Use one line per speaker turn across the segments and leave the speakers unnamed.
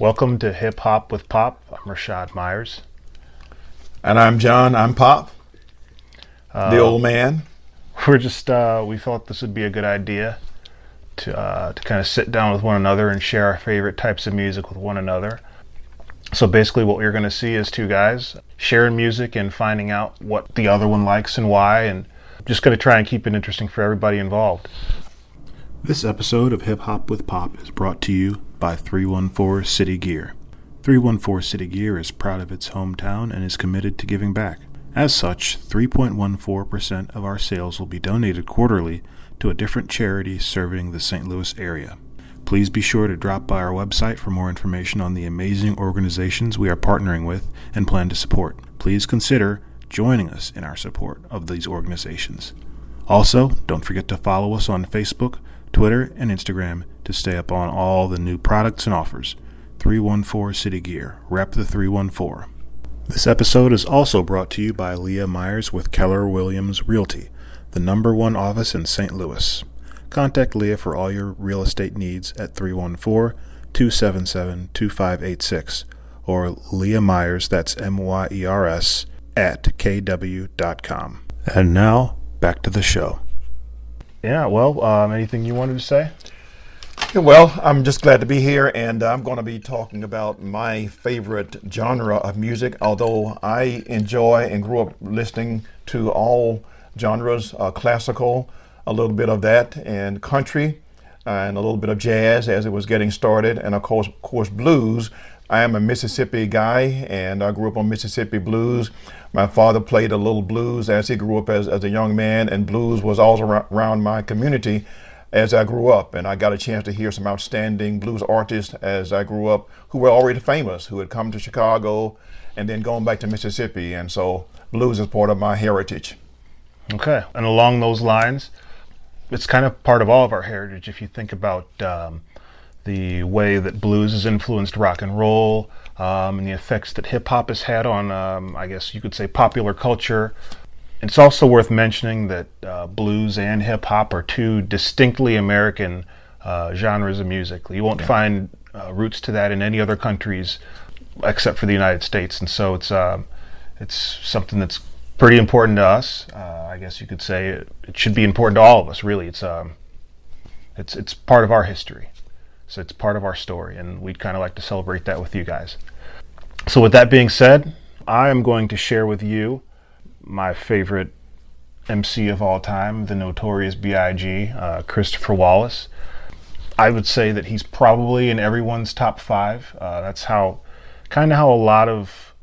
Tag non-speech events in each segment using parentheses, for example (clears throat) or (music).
Welcome to Hip Hop with Pop. I'm Rashad Myers.
And I'm John. I'm Pop,
Uh,
the old man.
We're just uh, we thought this would be a good idea to uh, to kind of sit down with one another and share our favorite types of music with one another. So basically, what you're going to see is two guys sharing music and finding out what the other one likes and why, and just going to try and keep it interesting for everybody involved.
This episode of Hip Hop with Pop is brought to you by 314 City Gear. 314 City Gear is proud of its hometown and is committed to giving back. As such, 3.14% of our sales will be donated quarterly to a different charity serving the St. Louis area. Please be sure to drop by our website for more information on the amazing organizations we are partnering with and plan to support. Please consider joining us in our support of these organizations. Also, don't forget to follow us on Facebook, Twitter, and Instagram to stay up on all the new products and offers. 314 City Gear. Rep the 314. This episode is also brought to you by Leah Myers with Keller Williams Realty, the number one office in St. Louis. Contact Leah for all your real estate needs at 314 277 2586 or Leah Myers, that's M Y E R S, at kw.com. And now, back to the show.
Yeah. Well, um, anything you wanted to say?
Yeah, Well, I'm just glad to be here, and I'm going to be talking about my favorite genre of music. Although I enjoy and grew up listening to all genres uh, classical, a little bit of that, and country, and a little bit of jazz as it was getting started, and of course, of course, blues. I am a Mississippi guy, and I grew up on Mississippi blues. My father played a little blues as he grew up as, as a young man, and blues was all around my community as I grew up. And I got a chance to hear some outstanding blues artists as I grew up who were already famous, who had come to Chicago and then gone back to Mississippi. And so blues is part of my heritage.
Okay. And along those lines, it's kind of part of all of our heritage. If you think about um, the way that blues has influenced rock and roll um, and the effects that hip hop has had on, um, I guess you could say, popular culture. It's also worth mentioning that uh, blues and hip hop are two distinctly American uh, genres of music. You won't find uh, roots to that in any other countries except for the United States, and so it's um, it's something that's pretty important to us. Uh, I guess you could say it, it should be important to all of us. Really, it's um, it's it's part of our history, so it's part of our story, and we'd kind of like to celebrate that with you guys. So, with that being said, I am going to share with you my favorite MC of all time, the Notorious B.I.G., uh, Christopher Wallace. I would say that he's probably in everyone's top five. Uh, that's how, kind of how a lot of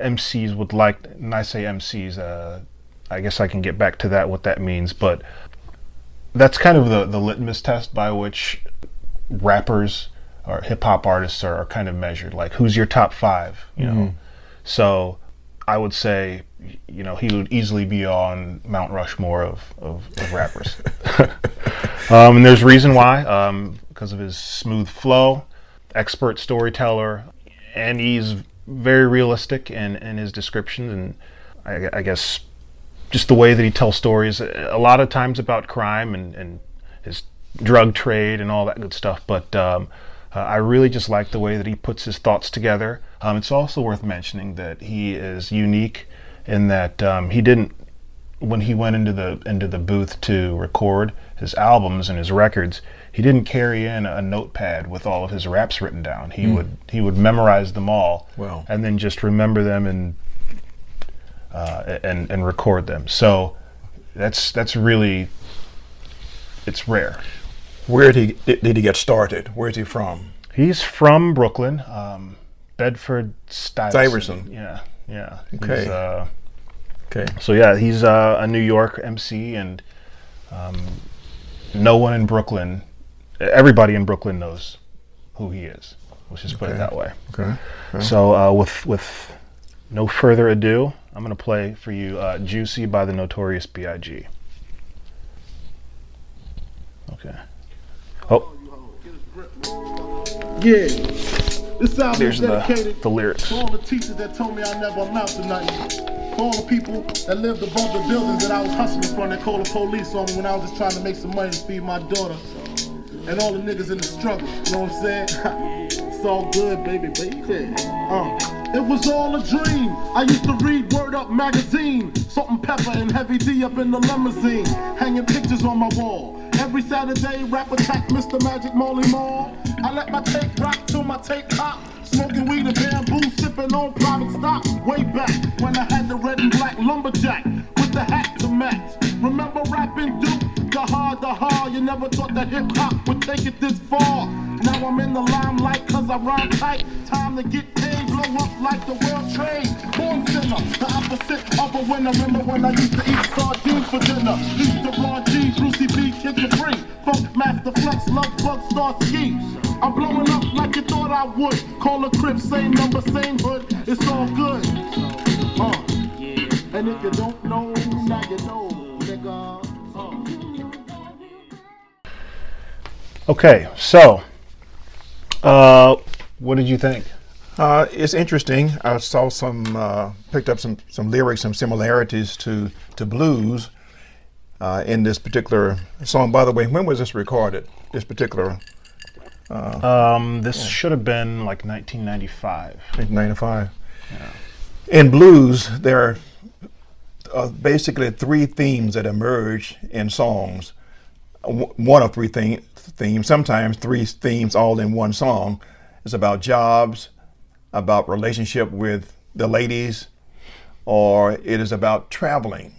MCs would like. And I say MCs, uh, I guess I can get back to that what that means, but that's kind of the the litmus test by which rappers or hip hop artists are, are kind of measured. Like, who's your top five? You know, so I would say, you know, he would easily be on Mount Rushmore of of, of rappers. (laughs) um, and there's reason why, um, because of his smooth flow, expert storyteller, and he's very realistic in, in his descriptions and I, I guess just the way that he tells stories a lot of times about crime and, and his drug trade and all that good stuff but um, uh, i really just like the way that he puts his thoughts together um, it's also worth mentioning that he is unique in that um, he didn't when he went into the into the booth to record his albums and his records, he didn't carry in a notepad with all of his raps written down. He would he would memorize them all,
Wow.
and then just remember them and uh, and and record them. So that's that's really it's rare.
Where did he, did, did he get started? Where's he from?
He's from Brooklyn, um, Bedford Stuyvesant. Yeah, yeah.
Okay.
He's, uh,
Okay.
So yeah, he's uh, a New York MC, and um, no one in Brooklyn, everybody in Brooklyn knows who he is. Let's just put it that way.
Okay.
So uh, with with no further ado, I'm gonna play for you uh, "Juicy" by the Notorious B.I.G. Okay. Oh,
Yeah. This album
there's
is dedicated
the lyrics.
to all the teachers that told me I never amount to nothing. For all the people that lived above the buildings that I was hustling from that called the police on me when I was just trying to make some money to feed my daughter. And all the niggas in the struggle, you know what I'm saying? (laughs) it's all good, baby, baby. Uh, it was all a dream. I used to read Word Up magazine, Salt-n-Pepa and Heavy D up in the limousine, hanging pictures on my wall. Every Saturday, rap attack Mr. Magic Marley Marl. I let my tape rock till my tape pop. Smoking weed and bamboo, sipping on private stock. Way back when I had the red and black lumberjack with the hat to match. Hard, the hard. You never thought that hip hop would take it this far. Now I'm in the limelight cause I rhyme tight. Time to get paid, blow up like the world trade. Born sinner, the opposite of a winner. Remember when I used to eat sardines for dinner? Used to Ron G, Brucey B, Kid Capri. Funkmaster Flex, Love Bug, Starski. I'm blowing up like you thought I would. Call a crib, same number, same hood. It's all good. Uh. And if you don't know, now you know, nigga.
Okay, so uh, what did you think?
Uh, it's interesting. I saw some, uh, picked up some, some lyrics, some similarities to, to blues uh, in this particular song. By the way, when was this recorded? This particular
Um, this should have been like 1995.
1995. In blues, there are uh, basically three themes that emerge in songs. One of three theme, themes, sometimes three themes all in one song. It's about jobs, about relationship with the ladies, or it is about traveling.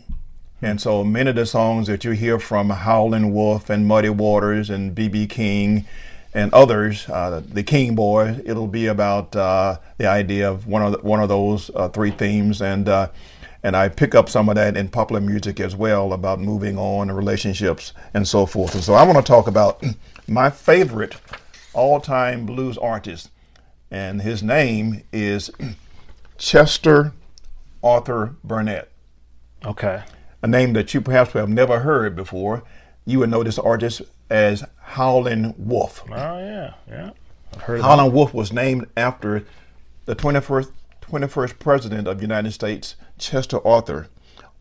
And so many of the songs that you hear from Howlin' Wolf and Muddy Waters and B.B. King and others, uh, the King Boy, it'll be about uh, the idea of one of the, one of those uh, three themes, and uh, and I pick up some of that in popular music as well about moving on and relationships and so forth. And so I want to talk about (clears throat) my favorite all-time blues artist, and his name is (clears throat) Chester Arthur Burnett
Okay.
a name that you perhaps have never heard before. You would know this artist as Howlin' Wolf.
Oh yeah, yeah. I've heard
Howlin' Wolf was named after the 21st, 21st president of the United States, Chester Arthur.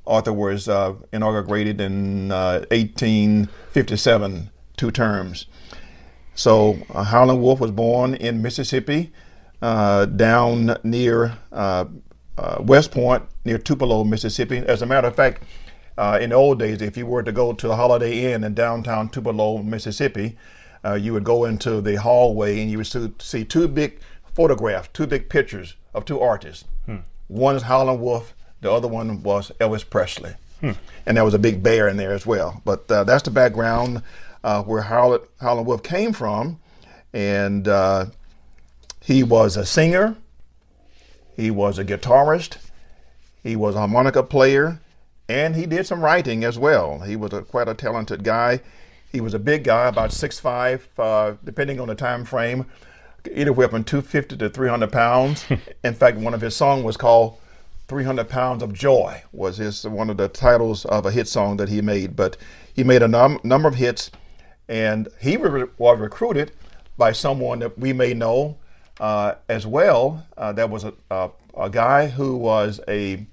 Arthur was uh, inaugurated in uh, 1857, two terms. So uh, Howlin' Wolf was born in Mississippi, uh, down near uh, uh, West Point, near Tupelo, Mississippi. As a matter of fact, uh, in the old days, if you were to go to the Holiday Inn in downtown Tupelo, Mississippi, uh, you would go into the hallway and you would see- two big photographs, two big pictures of two artists. One is Howlin' Wolf, the other one was Elvis Presley. And there was a big bear in there as well. But uh, that's the background uh, where Howlin', Howlin' Wolf came from. And uh, he was a singer, he was a guitarist, he was a harmonica player, and he did some writing as well. He was a, quite a talented guy. He was a big guy, about 6'5", uh, depending on the time frame, anywhere from 250 to 300 pounds. (laughs) In fact, one of his songs was called 300 Pounds of Joy, was his one of the titles of a hit song that he made. But he made a num- number of hits, and he re- was recruited by someone that we may know uh, as well. Uh, that was a, a, a guy who was a t-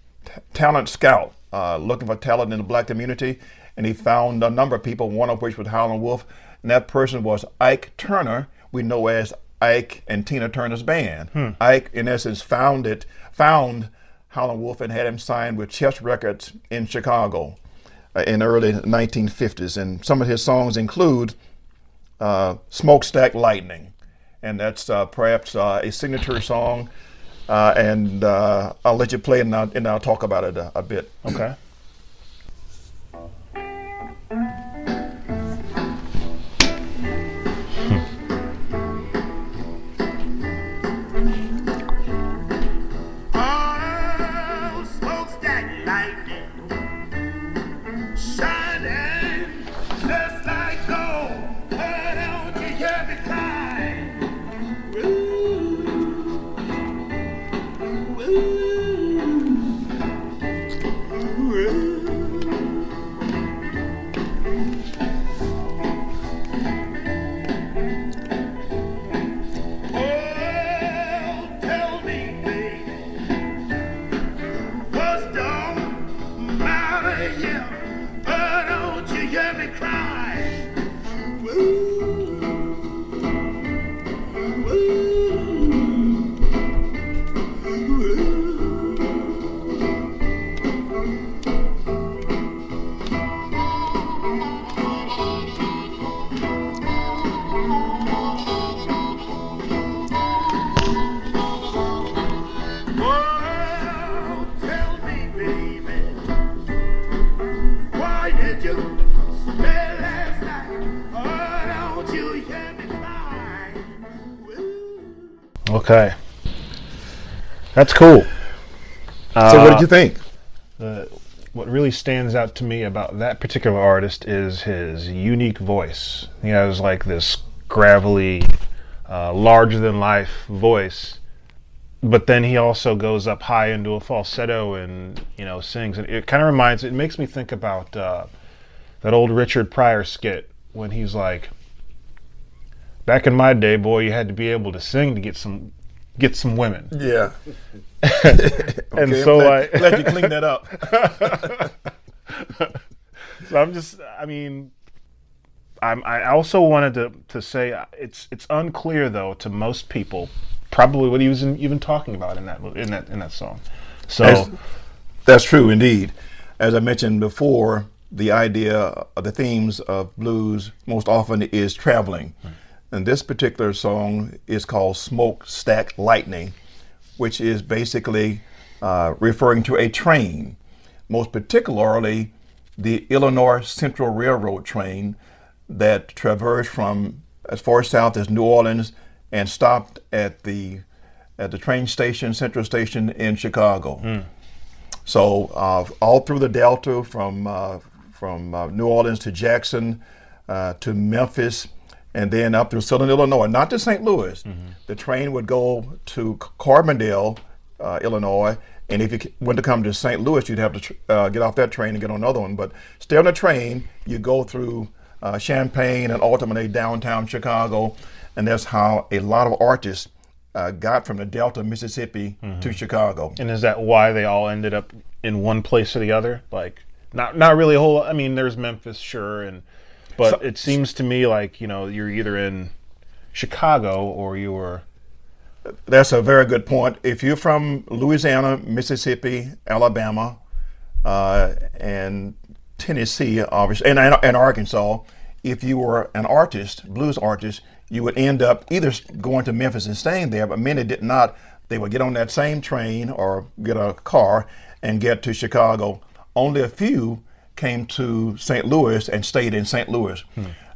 talent scout, uh, looking for talent in the black community, and he found a number of people, one of which was Howlin' Wolf, and that person was Ike Turner, we know as Ike and Tina Turner's band. Ike, in essence, founded found Howlin' Wolf and had him signed with Chess Records in Chicago uh, in early 1950s, and some of his songs include uh, Smokestack Lightning, and that's uh, perhaps uh, a signature song. Uh, and uh, I'll let you play and I'll, and I'll talk about it a, a bit.
Okay. Okay. That's cool.
So, what did you think?
the what really stands out to me about that particular artist is his unique voice. He has like this gravelly, uh, larger than life voice, but then he also goes up high into a falsetto and you know sings. And it kind of reminds. It makes me think about uh, that old Richard Pryor skit when he's like, "Back in my day, boy, you had to be able to sing to get some get some women."
Yeah. (laughs)
and
Okay,
so
I'm glad,
like.
glad you cleaned that up. (laughs)
So I'm just, I mean, I'm, I also wanted to, to say it's it's unclear though to most people probably what he was in, even talking about in that in that in that song. So
As- That's true indeed. As I mentioned before, the idea of the themes of blues most often is traveling. And this particular song is called Smokestack Lightning, which is basically uh, referring to a train, most particularly the Illinois Central Railroad train that traversed from as far south as New Orleans and stopped at the at the train station, Central Station in Chicago. So uh, all through the Delta, from uh, from uh, New Orleans to Jackson uh, to Memphis, and then up through Southern Illinois, not to St. Louis. The train would go to Carbondale, uh, Illinois, and if you went to come to St. Louis, you'd have to tr- uh, get off that train and get on another one. But stay on the train, you go through uh, Champaign and ultimately downtown Chicago, and that's how a lot of artists uh, got from the Delta, Mississippi to Chicago.
and is that why they all ended up in one place or the other? Like not not really a whole. I mean, there's Memphis, sure, and but
So-
it seems to me like you know you're either in Chicago or you were
That's a very good point. If you're from Louisiana, Mississippi, Alabama, uh, and Tennessee, obviously, and, and, and Arkansas, if you were an artist, blues artist, you would end up either going to Memphis and staying there, but many did not. They would get on that same train or get a car and get to Chicago. Only a few came to St. Louis and stayed in St. Louis.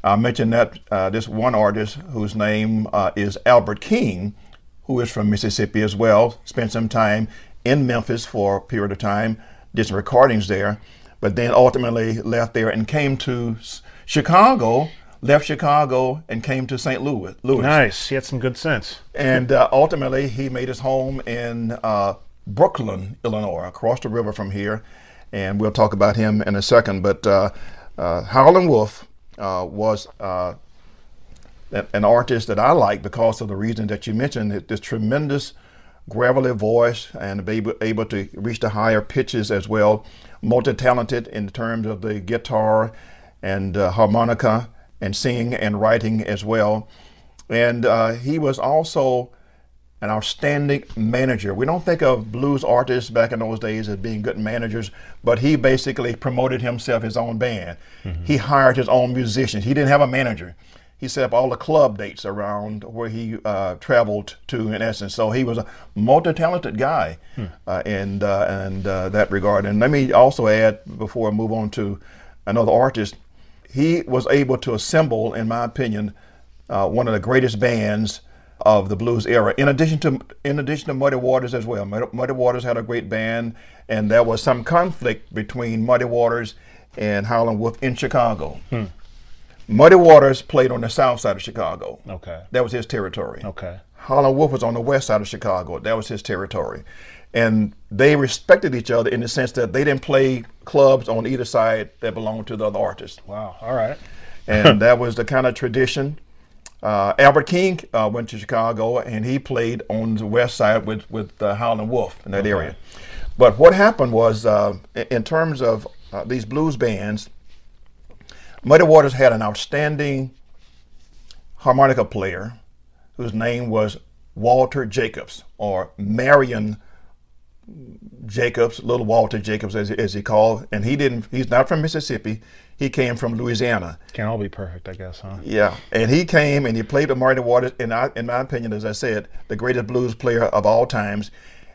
I mentioned that uh, this one artist whose name uh, is Albert King, who is from Mississippi as well, spent some time in Memphis for a period of time, did some recordings there, but then ultimately left there and came to S- Chicago, left Chicago and came to St. Louis. Louis.
nice. He had some good sense.
And uh, ultimately, he made his home in uh, Brooklyn, Illinois, across the river from here. And we'll talk about him in a second. But uh, uh, Howlin' Wolf uh, was uh, an artist that I like because of the reason that you mentioned this tremendous gravelly voice and be able, able to reach the higher pitches as well. Multi talented in terms of the guitar and uh, harmonica and singing and writing as well. And uh, he was also an outstanding manager. We don't think of blues artists back in those days as being good managers, but he basically promoted himself his own band. He hired his own musicians. He didn't have a manager. He set up all the club dates around where he uh, traveled to, in essence. So he was a multi-talented guy uh, in uh, and uh, that regard. And let me also add, before I move on to another artist, he was able to assemble, in my opinion, uh, one of the greatest bands of the blues era. In addition to in addition to Muddy Waters as well. Muddy, Muddy Waters had a great band, and there was some conflict between Muddy Waters and Howlin' Wolf in Chicago. Hmm. Muddy Waters played on the south side of Chicago.
Okay.
That was his territory.
Okay.
Howlin' Wolf was on the west side of Chicago. That was his territory. And they respected each other in the sense that they didn't play clubs on either side that belonged to the other artist
Wow. All right.
and (laughs) that was the kind of tradition. Uh, Albert King uh, went to Chicago, and he played on the west side with with uh, Howlin' Wolf in that area. But what happened was, uh, in- in terms of uh, these blues bands, Muddy Waters had an outstanding harmonica player whose name was Walter Jacobs or Marion Jacobs, little Walter Jacobs, as, as he called, and he didn't. He's not from Mississippi. He came from Louisiana.
Can't all be perfect, I guess, huh?
Yeah, and he came and he played with Muddy Waters. In, I, in my opinion, as I said, the greatest blues player of all times.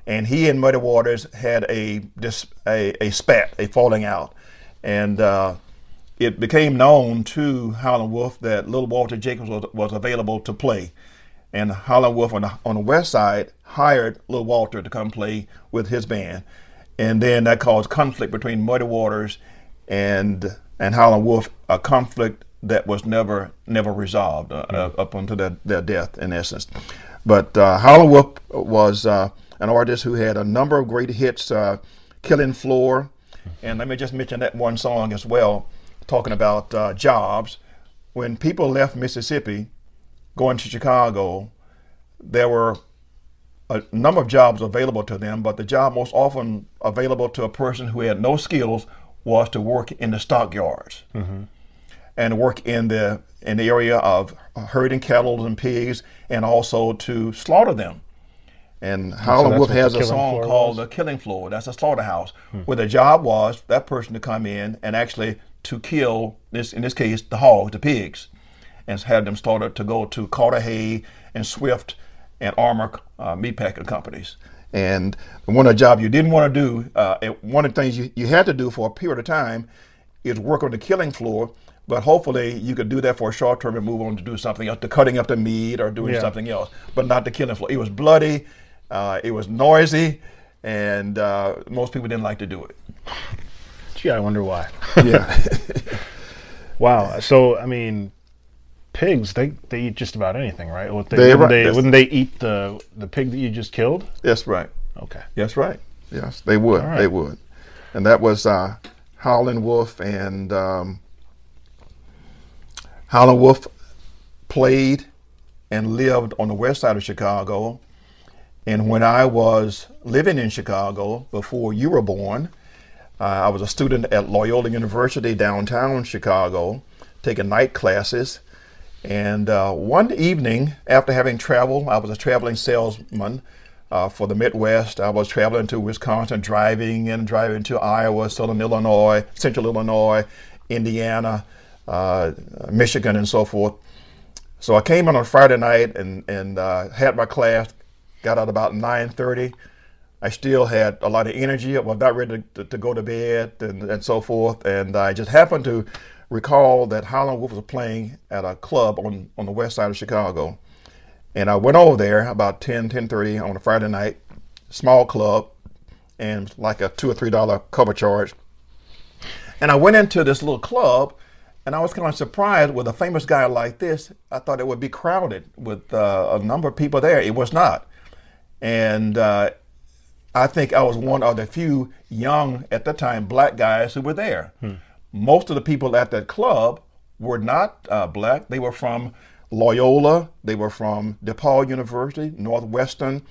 And he and Muddy Waters had a dis, a, a spat, a falling out, and uh, it became known to Howlin' Wolf that Little Walter Jacobs was, was available to play. and Howlin' Wolf on the, on the west side hired Little Walter to come play with his band, and then that caused conflict between Muddy Waters and and Howlin' Wolf, a conflict that was never never resolved uh, uh, up until their, their death, in essence. But uh, Howlin' Wolf was uh, an artist who had a number of great hits, uh, "Killing Floor," and let me just mention that one song as well, talking about uh, jobs. When people left Mississippi, going to Chicago, there were a number of jobs available to them, but the job most often available to a person who had no skills was to work in the stockyards and work in the in the area of herding cattle and pigs, and also to slaughter them. And Howlin'
that's
Wolf has a song called
was?
"The Killing Floor." That's a slaughterhouse, where the job was that person to come in and actually to kill this in this case the hogs, the pigs, and have them slaughtered to go to Cudahy and Swift and Armour uh, meatpacking companies. And one of the jobs you didn't want to do, uh, one of the things you, you had to do for a period of time is work on the killing floor. But hopefully you could do that for a short term and move on to do something else, to cutting up the meat or doing
Yeah.
something else, but not the killing floor. It was bloody, uh, it was noisy, and uh, most people didn't like to do it.
Gee, I wonder why.
Yeah. (laughs)
wow. So I mean, pigs they, they eat just about anything, right? What they,
They-
wouldn't, they, wouldn't they eat the the pig that you just killed?
That's right.
Okay.
That's right. Yes, they would.
right.
They would. And that was uh, Howlin' Wolf and um, Howlin' Wolf played and lived on the west side of Chicago. And when I was living in Chicago before you were born, uh, I was a student at Loyola University downtown Chicago, taking night classes. And uh, one evening, after having traveled, I was a traveling salesman uh, for the Midwest. I was traveling to Wisconsin, driving and driving to Iowa, Southern Illinois, Central Illinois, Indiana, uh, Michigan, and so forth. So I came in on Friday night and and uh, had my class. Got out about 9:30. I still had a lot of energy. I was not ready to, to go to bed and, and so forth. And I just happened to recall that Howlin' Wolf was playing at a club on, on the west side of Chicago. And I went over there about 10, 10.30 on a Friday night, small club, and like a two or three dollar cover charge. And I went into this little club, and I was kind of surprised with a famous guy like this. I thought it would be crowded with uh, a number of people there. It was not. And uh, I think I was one of the few young, at the time, black guys who were there. Most of the people at that club were not uh, black. They were from Loyola, they were from DePaul University, Northwestern,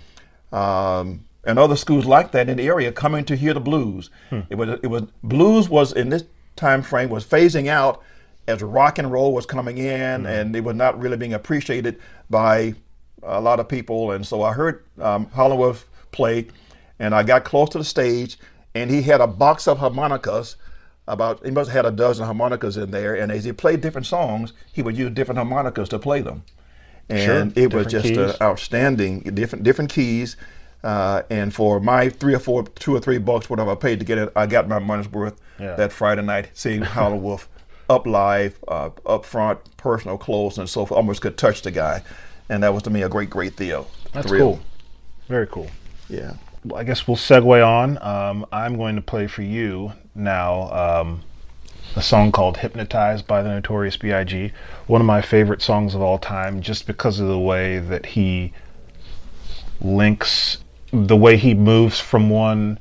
um, and other schools like that in the area coming to hear the blues. It was it was blues was in this time frame was phasing out as rock and roll was coming in, and it was not really being appreciated by a lot of people. And so I heard um, Howlin' Wolf play, and I got close to the stage, and he had a box of harmonicas. About he must have had a dozen harmonicas in there, and as he played different songs, he would use different harmonicas to play them and it was just uh, outstanding. Different different keys, uh, and for my three or four, two or three bucks, whatever I paid to get it, I got my money's worth
Yeah.
that Friday night seeing Howlin' (laughs) Wolf up live, uh, up front, personal clothes and so forth. Almost could touch the guy, and that was to me a great, great deal.
That's
thrill.
cool. Very cool.
Yeah.
Well, I guess we'll segue on. Um, I'm going to play for you now um, a song called Hypnotized by the Notorious B.I.G. One of my favorite songs of all time just because of the way that he links, the way he moves from one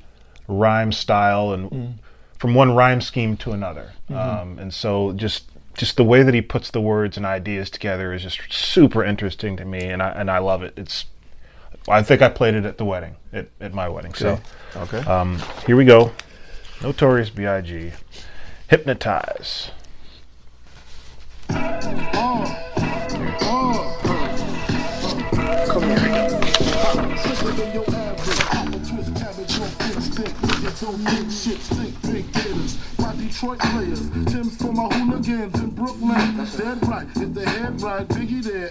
rhyme style and from one rhyme scheme to another. Um, and so just just the way that he puts the words and ideas together is just super interesting to me and I and I love it. It's I think I played it at the wedding, at, at my wedding. So
Okay.
um, here we go. Notorious B.I.G. Hypnotize.
Shit stink. Big Detroit players. Timbs for my hooligans in Brooklyn. Dead right. Head right, Biggie there.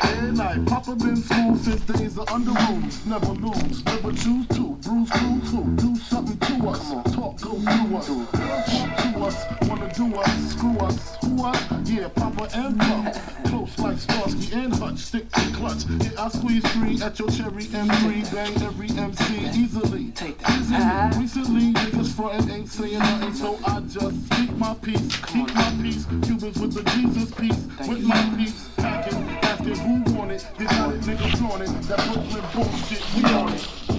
Papa been school since days of Underoos. Never lose. Never choose to. Bruise, who? Do something to us. Talk go through us. Girls want to us, wanna do us, screw us, who us? Yeah, Papa and Pump. (laughs) Close like Starsky and Hutch, stick to clutch. Yeah, I squeeze three at your cherry M3, bang every MC easily.
Take that.
Uh-huh.
Easily. Recently, niggas frontin' ain't saying nothing, so I just speak my peace, keep my peace. Cubans with the Jesus piece, with my peace, packing, asking who want it. They got it, nigga flaunt it. That Brooklyn bullshit, we on it.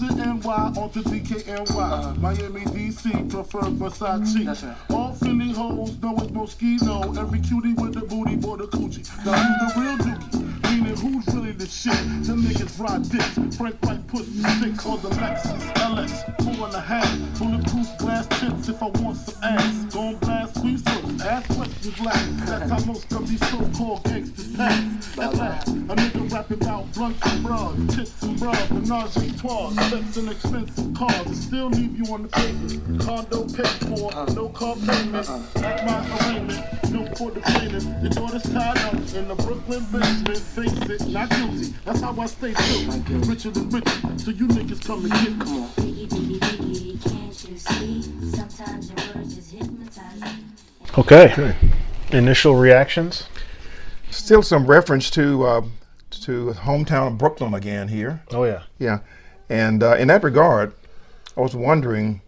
NY onto DKNY. Miami, DC, prefer Versace.
Mm, that's right.
All Philly hoes know it's Moschino. Every cutie with the booty bought a Coogi. Now who's the real dookie? Who's really the shit? Them niggas ride dicks. Frank White pussy six on the Lexus LX. Four and a half. Bulletproof glass tips if I want some ass. Gon' blast squeeze first. Ask questions last. That's how most of these so-called gangsters pass. At last, a nigga rapping about blunts and bras, tits and bras, menage a trois, sex and expensive cars, and still leave you on the pavement. Condo paid for, no car payment. At my arraignment, no court of claimant. Your daughter's tied up in the Brooklyn basement. Face it, not guilty. That's how I stay true. Richer than richer, so you niggas come and get me.
Biggie, biggie, biggie, can't you see? Sometimes your words just hypnotize me.
Okay. Initial reactions.
Still some reference to uh, to hometown of Brooklyn again here.
Oh yeah.
Yeah, and uh, in that regard, I was wondering.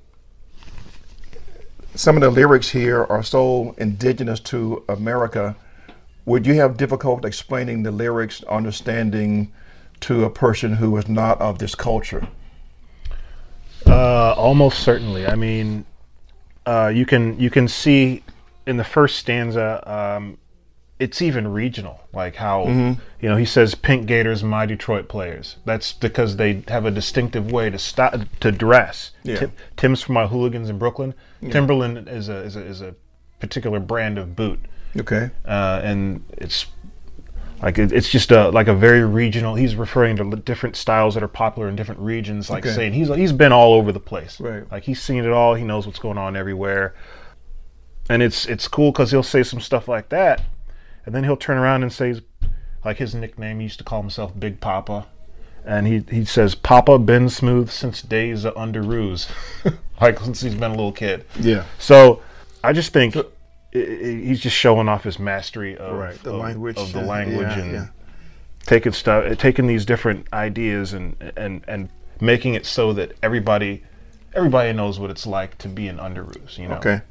Some of the lyrics here are so indigenous to America. Would you have difficulty explaining the lyrics, understanding to a person who is not of this culture?
Uh, almost certainly. I mean, uh, you can you can see in the first stanza, um, it's even regional. Like how you know he says, "Pink Gators, my Detroit players." That's because they have a distinctive way to stop to dress.
Yeah.
Tim, Timbs from my hooligans in Brooklyn. Timberland is a is a is a particular brand of boot,
Okay.
uh, and it's like it, it's just a like a very regional. He's referring to different styles that are popular in different regions. Like
Okay.
saying he's he's been all over the place.
Right.
Like he's seen it all. He knows what's going on everywhere. And it's it's cool because he'll say some stuff like that, and then he'll turn around and say, like his nickname, he used to call himself Big Papa, and he he says Papa been smooth since days of Underoos, (laughs) like since he's been a little kid.
Yeah.
So I just think i i he's just showing off his mastery of,
Right, the
of-
language,
of the language
yeah,
and
yeah.
taking stuff, taking these different ideas and and and making it so that everybody everybody knows what it's like to be an underoos. You know.
Okay.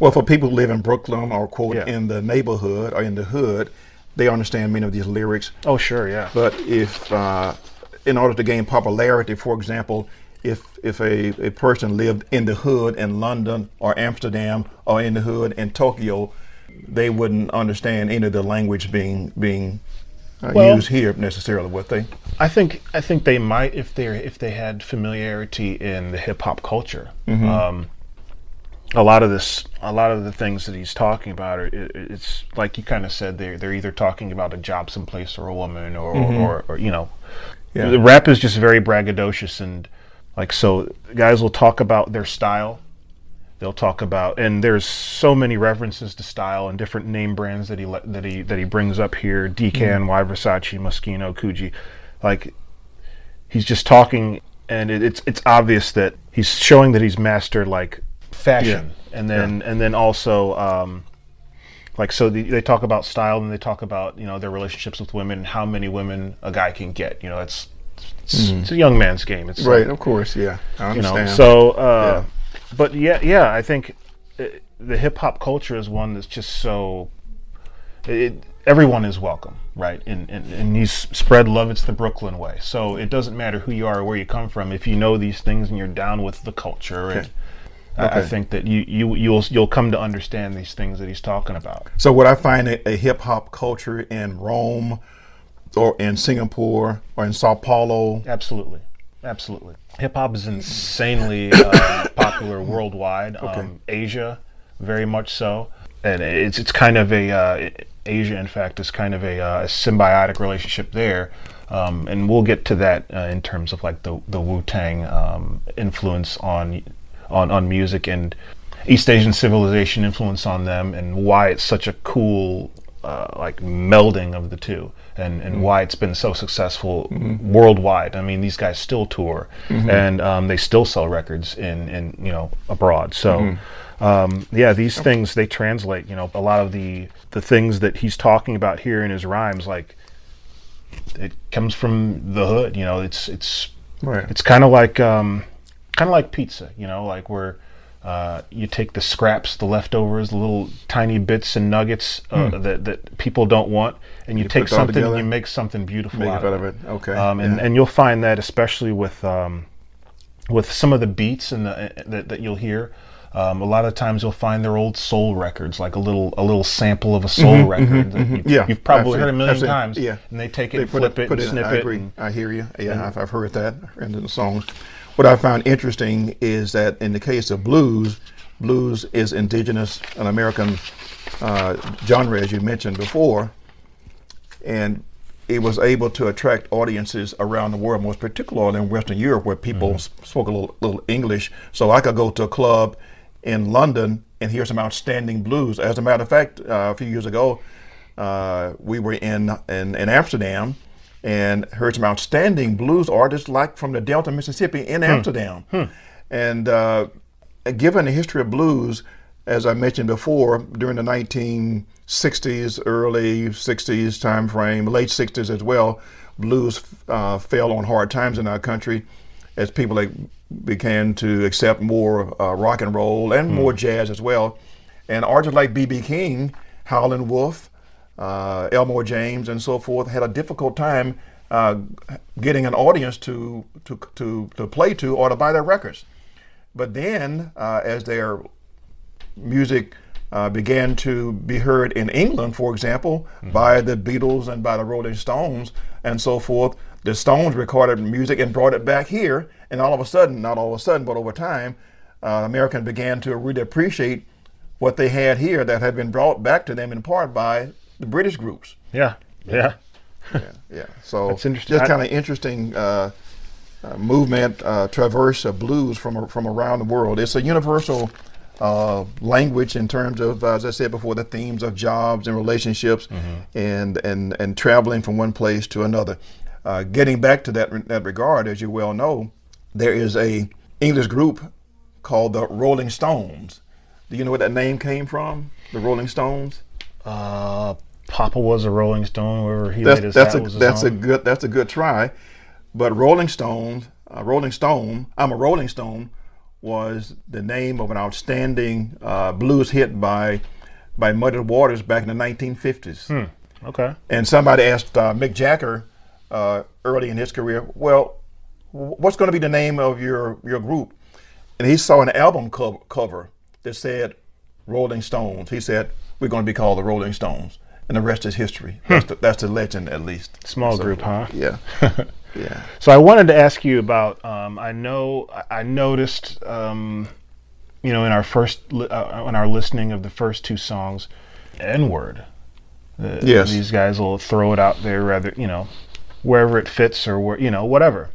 Well, for people who live in Brooklyn or quote
Yeah.
in the neighborhood or in the hood, they understand many of these lyrics.
Oh sure, yeah.
But if, uh, in order to gain popularity, for example, if if a, a person lived in the hood in London or Amsterdam or in the hood in Tokyo, they wouldn't understand any of the language being being uh,
Well-
used here necessarily, would they?
I think I think they might if they if they had familiarity in the hip hop culture.
Mm-hmm.
Um, a lot of this, a lot of the things that he's talking about, are, it, it's like you kind of said. They're they're either talking about a job someplace or a woman or or, or, you know,
Mm-hmm. Yeah.
the rap is just very braggadocious and like so. Guys will talk about their style. They'll talk about and there's so many references to style and different name brands that he that he that he brings up here. DKNY, Versace, Moschino, Coogi, like he's just talking and it, it's it's obvious that he's showing that he's mastered like fashion and then and then also um like so the, they talk about style and they talk about you know their relationships with women and how many women a guy can get you know it's it's, it's a young man's game it's
Right.
like,
Of course. Yeah. I
you know so uh but yeah yeah i think uh the hip hop culture is one that's just so it, everyone is welcome right and, and and he's spread love it's the brooklyn way so it doesn't matter who you are or where you come from if you know these things and you're down with the culture and I, I think that you, you you'll you'll come to understand these things that he's talking about.
So would I find a, a hip hop culture in Rome or in Singapore or in Sao Paulo?
Absolutely, absolutely. Hip hop is insanely (coughs) uh, popular worldwide. Um, Asia, very much so, and it's it's kind of a uh, Asia, in fact, is kind of a, uh, a symbiotic relationship there. Um, and we'll get to that uh, in terms of like the the Wu Tang um, influence on on on music and East Asian civilization influence on them, and why it's such a cool uh, like melding of the two, and and why it's been so successful worldwide. I mean, these guys still tour, and um, they still sell records in in you know abroad. So. Um, yeah, these things they translate. You know, a lot of the the things that he's talking about here in his rhymes, like it comes from the hood. You know, it's it's
Right.
it's kind of like um, kind of like pizza. You know, like where uh, you take the scraps, the leftovers, the little tiny bits and nuggets uh, that that people don't want, and you,
Hmm. put
take something and you make something beautiful
Make
out,
of it. Okay.
Um, and
yeah.
and you'll find that especially with um, with some of the beats and the, that, that you'll hear. Um, a lot of times you'll find their old soul records, like a little a little sample of a soul record that you,
Mm-hmm, Yeah,
you've probably
I've
heard a million
seen-
times.
yeah.
and they take it,
they
flip
it,
it,
it.
snip
I
it.
agree.
and-
I hear you. Yeah, I've, I've heard that in the songs. What I found interesting is that in the case of blues, blues is indigenous, an American uh, genre, as you mentioned before, and it was able to attract audiences around the world, most particularly in Western Europe, where people s- spoke a little, little English. So I could go to a club in London and hear some outstanding blues. As a matter of fact, uh, a few years ago, uh, we were in, in in Amsterdam and heard some outstanding blues artists, like from the Delta, Mississippi, in Amsterdam. And uh, given the history of blues, as I mentioned before, during the 1960s, early 60s time frame, late 60s as well, blues uh, fell on hard times in our country as people like, began to accept more uh, rock and roll and more jazz as well. And artists like B.B. King, Howlin' Wolf, uh, Elmore James, and so forth had a difficult time uh, getting an audience to, to, to, to play to or to buy their records. But then, uh, as their music uh, began to be heard in England, for example, by the Beatles and by the Rolling Stones and so forth, the Stones recorded music and brought it back here. And all of a sudden, not all of a sudden, but over time, uh, Americans began to really appreciate what they had here that had been brought back to them in part by the British groups.
yeah, yeah.
Yeah, yeah. So
That's interesting.
Just kind of interesting uh, uh, movement, uh, traverse of blues from from around the world. It's a universal uh, language in terms of, as I said before, the themes of jobs and relationships,
Mm-hmm.
and and and traveling from one place to another. Uh, getting back to that that regard, as you well know, there is a English group called the Rolling Stones. Do you know where that name came from? The Rolling Stones.
Papa was a Rolling Stone. Wherever he
that's
laid his
that's
hat
a
was his
that's a good that's a good try, but Rolling Stones, uh, Rolling Stone, I'm a Rolling Stone, was the name of an outstanding uh, blues hit by by Muddy Waters back in the 1950s.
okay.
And somebody asked uh, Mick Jagger uh, early in his career, well, what's going to be the name of your your group? And he saw an album co- cover that said Rolling Stones. He said, we're going to be called the Rolling Stones. And the rest is history. That's, the, that's the legend, at least.
Small
So,
group, huh?
Yeah. (laughs) yeah.
So I wanted to ask you about. Um, I know I- noticed, um, you know, in our first li- uh, in our listening of the first two songs, N word. Uh,
Yes.
These guys will throw it out there, rather you know, wherever it fits or where you know whatever.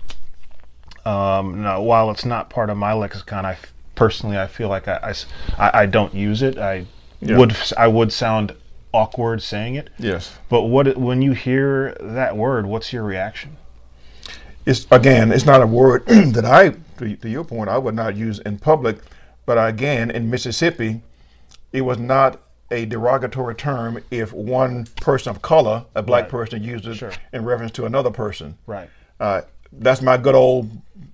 Um, now, while it's not part of my lexicon, I f- personally I feel like I, I, I don't use it. I
Yeah.
would I would sound awkward saying it.
Yes.
But what when you hear that word, what's your reaction?
it's again, it's not a word (clears throat) that I, to, to your point, I would not use in public. But again, in Mississippi, it was not a derogatory term if one person of color, a black
Right.
person, used it
Sure.
in reference to another person.
Right.
Uh, that's my good old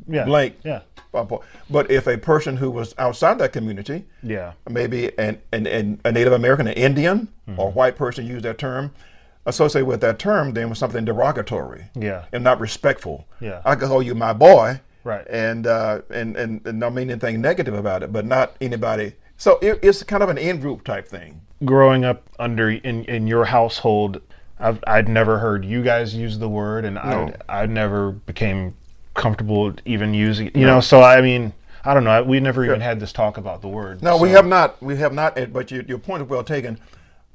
Yeah.
blank.
Yeah.
But if a person who was outside that community,
Yeah.
maybe an, an, an, a Native American, an Indian,
Mm-hmm.
or white person used that term, associated with that term, then was something derogatory
Yeah.
and not respectful.
Yeah.
I could call you my boy,
Right.
and uh, and, and and not mean anything negative about it, but not anybody. So it, it's kind of an in group type thing.
Growing up under in in your household, I've I'd never heard you guys use the word, and
No.
I I never became comfortable even using it. You know, so I mean, I don't know. We never even had this talk about the word.
No, we have not. We have not. eh, But your, your point is well taken.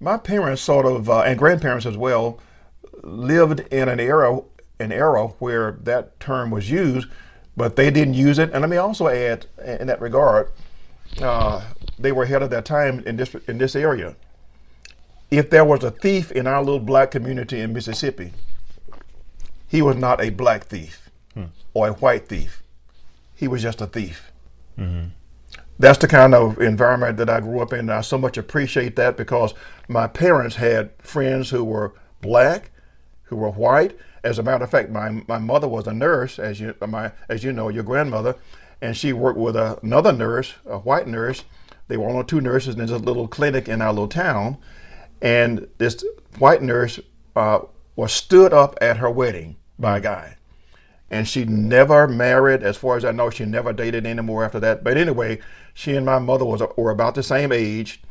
my parents sort of uh, and grandparents as well lived in an era an era where that term was used, but they didn't use it. And let me also add, in that regard, uh, they were ahead of their time in this in this area. If there was a thief in our little black community in Mississippi, he was not a black thief or a white thief. He was just a thief. That's the kind of environment that I grew up in. And I so much appreciate that because my parents had friends who were black, who were white. As a matter of fact, my, my mother was a nurse, as you my as you know, your grandmother, and she worked with a, another nurse, a white nurse. They were only two nurses in this little clinic in our little town, and this white nurse uh, was stood up at her wedding by a guy and she never married. As far as I know, she never dated anymore after that. But anyway, she and my mother was were about the same age,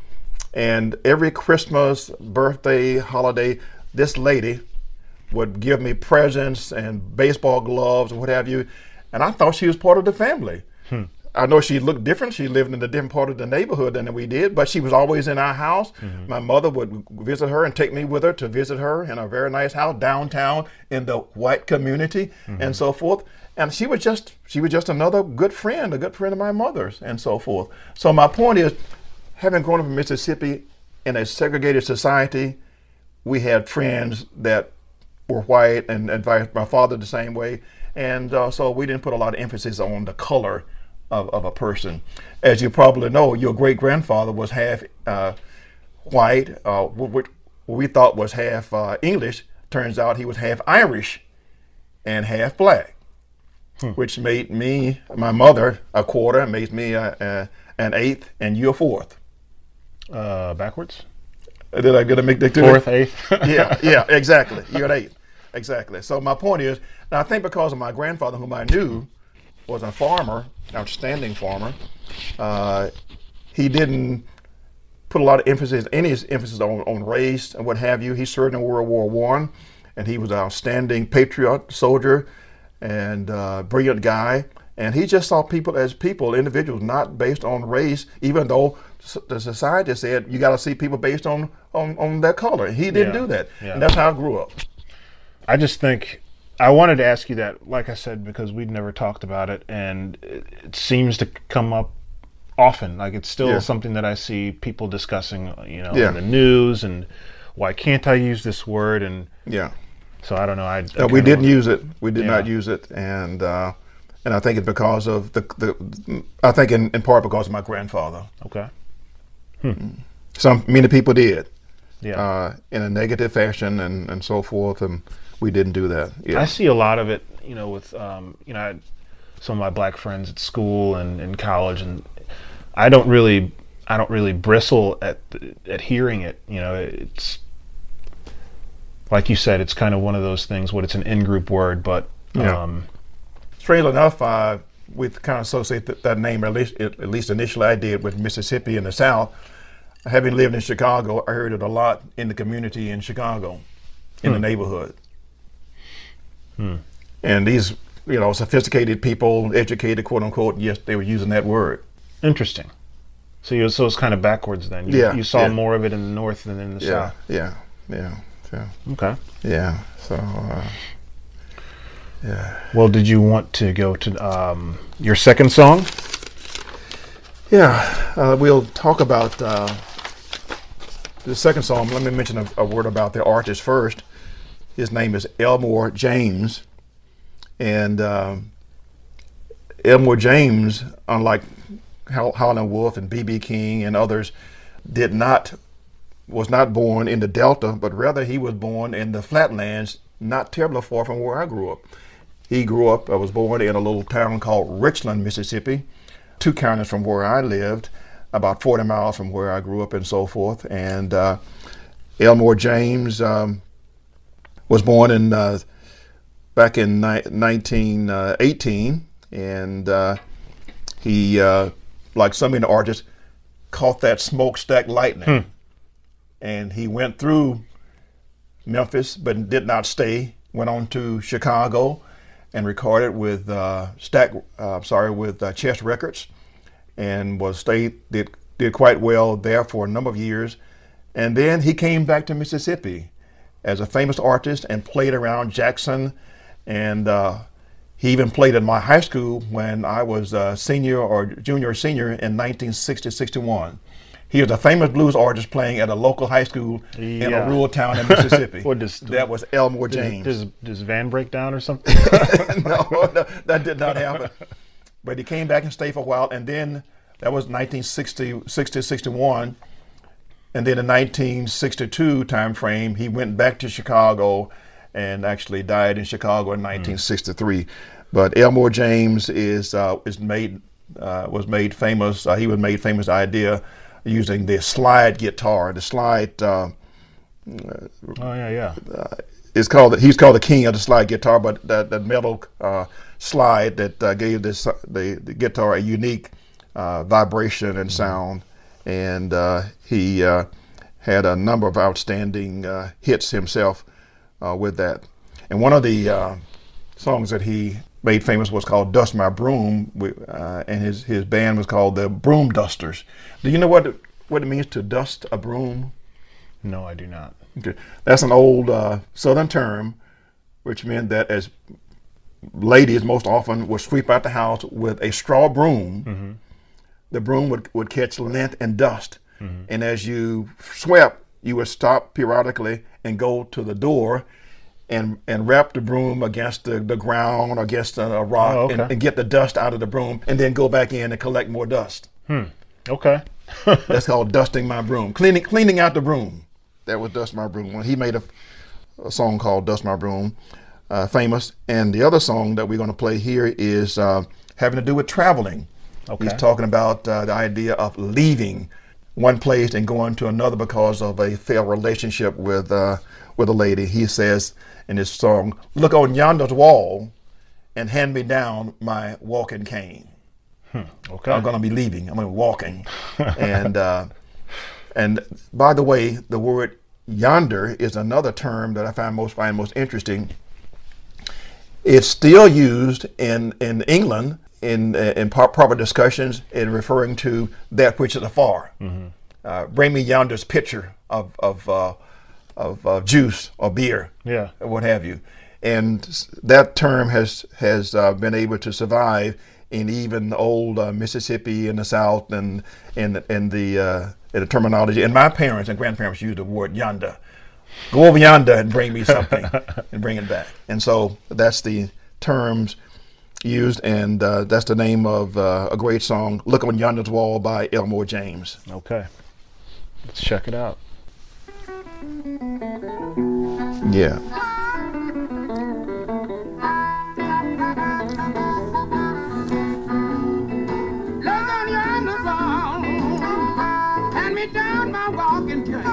and every Christmas, birthday, holiday, this lady would give me presents and baseball gloves and what have you, and I thought she was part of the family. Hmm. I know she looked different. She lived in a different part of the neighborhood than we did, but she was always in our house. My mother would visit her and take me with her to visit her in a very nice house downtown in the white community and so forth. And she was just she was just another good friend, a good friend of my mother's and so forth. So my point is, having grown up in Mississippi in a segregated society, we had friends that were white and, vice, my father the same way. And uh, so we didn't put a lot of emphasis on the color of, of a person. As you probably know, your great grandfather was half uh, white, uh, wh- which we thought was half uh, English. Turns out he was half Irish and half black, which made me, my mother, a quarter, made me a, a, an eighth, and you a fourth.
Uh, backwards?
Did I get to make that clear?
Fourth, eighth? (laughs)
yeah, yeah, exactly. You're an eighth. Exactly. So my point is, now I think because of my grandfather, whom I knew was a farmer, outstanding farmer, uh, he didn't put a lot of emphasis, any emphasis on, on race and what have you. He served in World War One, and he was an outstanding patriot, soldier, and uh, brilliant guy. And he just saw people as people, individuals, not based on race, even though the society said you got to see people based on, on, on their color. He didn't
Yeah,
do that.
yeah.
And that's how I grew up.
I just think I wanted to ask you that, like I said, because we'd never talked about it, and it, it seems to come up often. Like it's still
Yeah.
something that I see people discussing, you know,
Yeah.
in the news, and why can't I use this word? And
Yeah.
so I don't know. I, I
we didn't use it. We did not use it, and uh, and I think it's because of the the. I think in, in part because of my grandfather.
Okay. Hmm.
Some many people did
Yeah.
uh, in a negative fashion and, and so forth, and we didn't do that. Yeah.
I see a lot of it, you know, with um, you know, I some of my black friends at school and in college, and I don't really, I don't really bristle at at hearing it. You know, it's like you said, it's kind of one of those things. What it's an in-group word, but
Yeah.
um,
Strangely enough, uh, we kind of associate that, that name, at least, at least initially I did, with Mississippi in the South. Having lived in Chicago, I heard it a lot in the community in Chicago, in the neighborhood. And these, you know, sophisticated people, educated, quote unquote, yes, they were using that word.
interesting. So you so it's kind of backwards then. You,
Yeah,
you saw
yeah.
more of it in the north than in the
Yeah,
south.
yeah, yeah, yeah,
Okay.
yeah. So, uh, yeah,
Well, did you want to go to um, your second song?
yeah. Uh, we'll talk about uh, the second song. Let me mention a, a word about the artist first. His name is Elmore James, and um, Elmore James, unlike Howlin' Wolf and B.B. King and others, did not was not born in the Delta, but rather he was born in the flatlands, not terribly far from where I grew up. He grew up, I was born in a little town called Richland, Mississippi, two counties from where I lived, about 40 miles from where I grew up and so forth. And uh, Elmore James um, was born in uh, back in ni- 1918, and uh, he, uh, like so many artists, caught that smokestack lightning and he went through Memphis, but did not stay. Went on to Chicago and recorded with uh, Stack, uh, sorry, with uh, Chess Records, and was stayed did did quite well there for a number of years. And then he came back to Mississippi as a famous artist and played around Jackson. And uh, he even played at my high school when I was a senior or junior or senior in 1960 61. He was a famous blues artist playing at a local high school in a rural town in Mississippi. (laughs)
Does-
that was Elmore James.
Does, does Van break down or something? (laughs)
no, no, that did not happen. But he came back and stayed for a while, and then that was 1960, 60, 61. And then in 1962 time frame, he went back to Chicago and actually died in Chicago in 1963. But Elmore James is uh, is made uh, was made famous. Uh, he was made famous idea using the slide guitar. The slide. Uh,
oh yeah, yeah.
is called he's called the king of the slide guitar, but that, that metal uh, slide that uh, gave this the, the guitar a unique uh, vibration and sound, and uh, he uh, had a number of outstanding uh, hits himself uh, with that. And one of the uh, songs that he made famous was called "Dust My Broom," uh, and his his band was called the Broom Dusters. Do you know what it, what it means to dust a broom?
No, I do not.
Okay. That's an old uh, Southern term, which meant that as ladies most often would sweep out the house with a straw broom, the broom would, would catch lint and dust. And as you swept, you would stop periodically and go to the door and, and wrap the broom against the, the ground or against a, a rock
Oh, okay.
and, and get the dust out of the broom and then go back in and collect more dust.
Okay. (laughs)
That's called dusting my broom, cleaning cleaning out the broom. That was dust my broom. He made a, a song called "Dust My Broom," uh, famous. And the other song that we're going to play here is uh, having to do with traveling.
Okay.
He's talking about uh, the idea of leaving one place and going to another because of a failed relationship with uh, with a lady. He says in his song, "Look on yonder's wall, and hand me down my walking cane."
Okay.
I'm going to be leaving. I'm going to be walking. (laughs) and uh, and by the way, the word yonder is another term that I find most find most interesting. It's still used in in England in uh, in proper discussions in referring to that which is afar. Uh, bring me yonder's pitcher of of uh, of uh, juice or beer
Yeah.
or what have you. And that term has has uh, been able to survive in even old uh, Mississippi in the South and in in the uh, in the terminology. And my parents and grandparents used the word yonder. Go over yonder and bring me something (laughs) and bring it back. And so that's the terms used, and uh, that's the name of uh, a great song, "Look on Yonder's Wall" by Elmore James.
Okay. Let's check it out.
Yeah.
Look on yonder wall, hand me down my walking cane.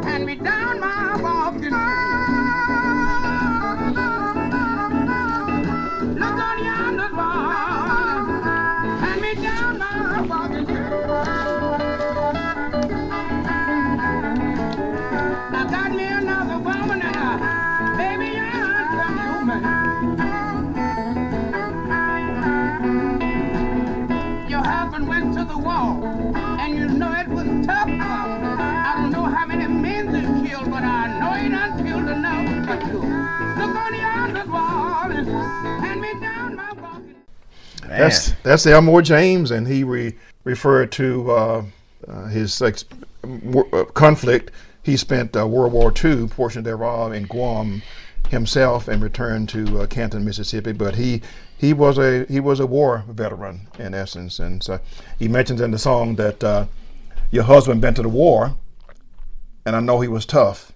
That's that's Elmore James, and he re, referred to uh, uh, his ex, war, uh, conflict. He spent uh, World War II portion thereof in Guam himself, and returned to uh, Canton, Mississippi. But he he was a he was a war veteran in essence, and so he mentions in the song that uh, your husband been to the war, and I know he was tough.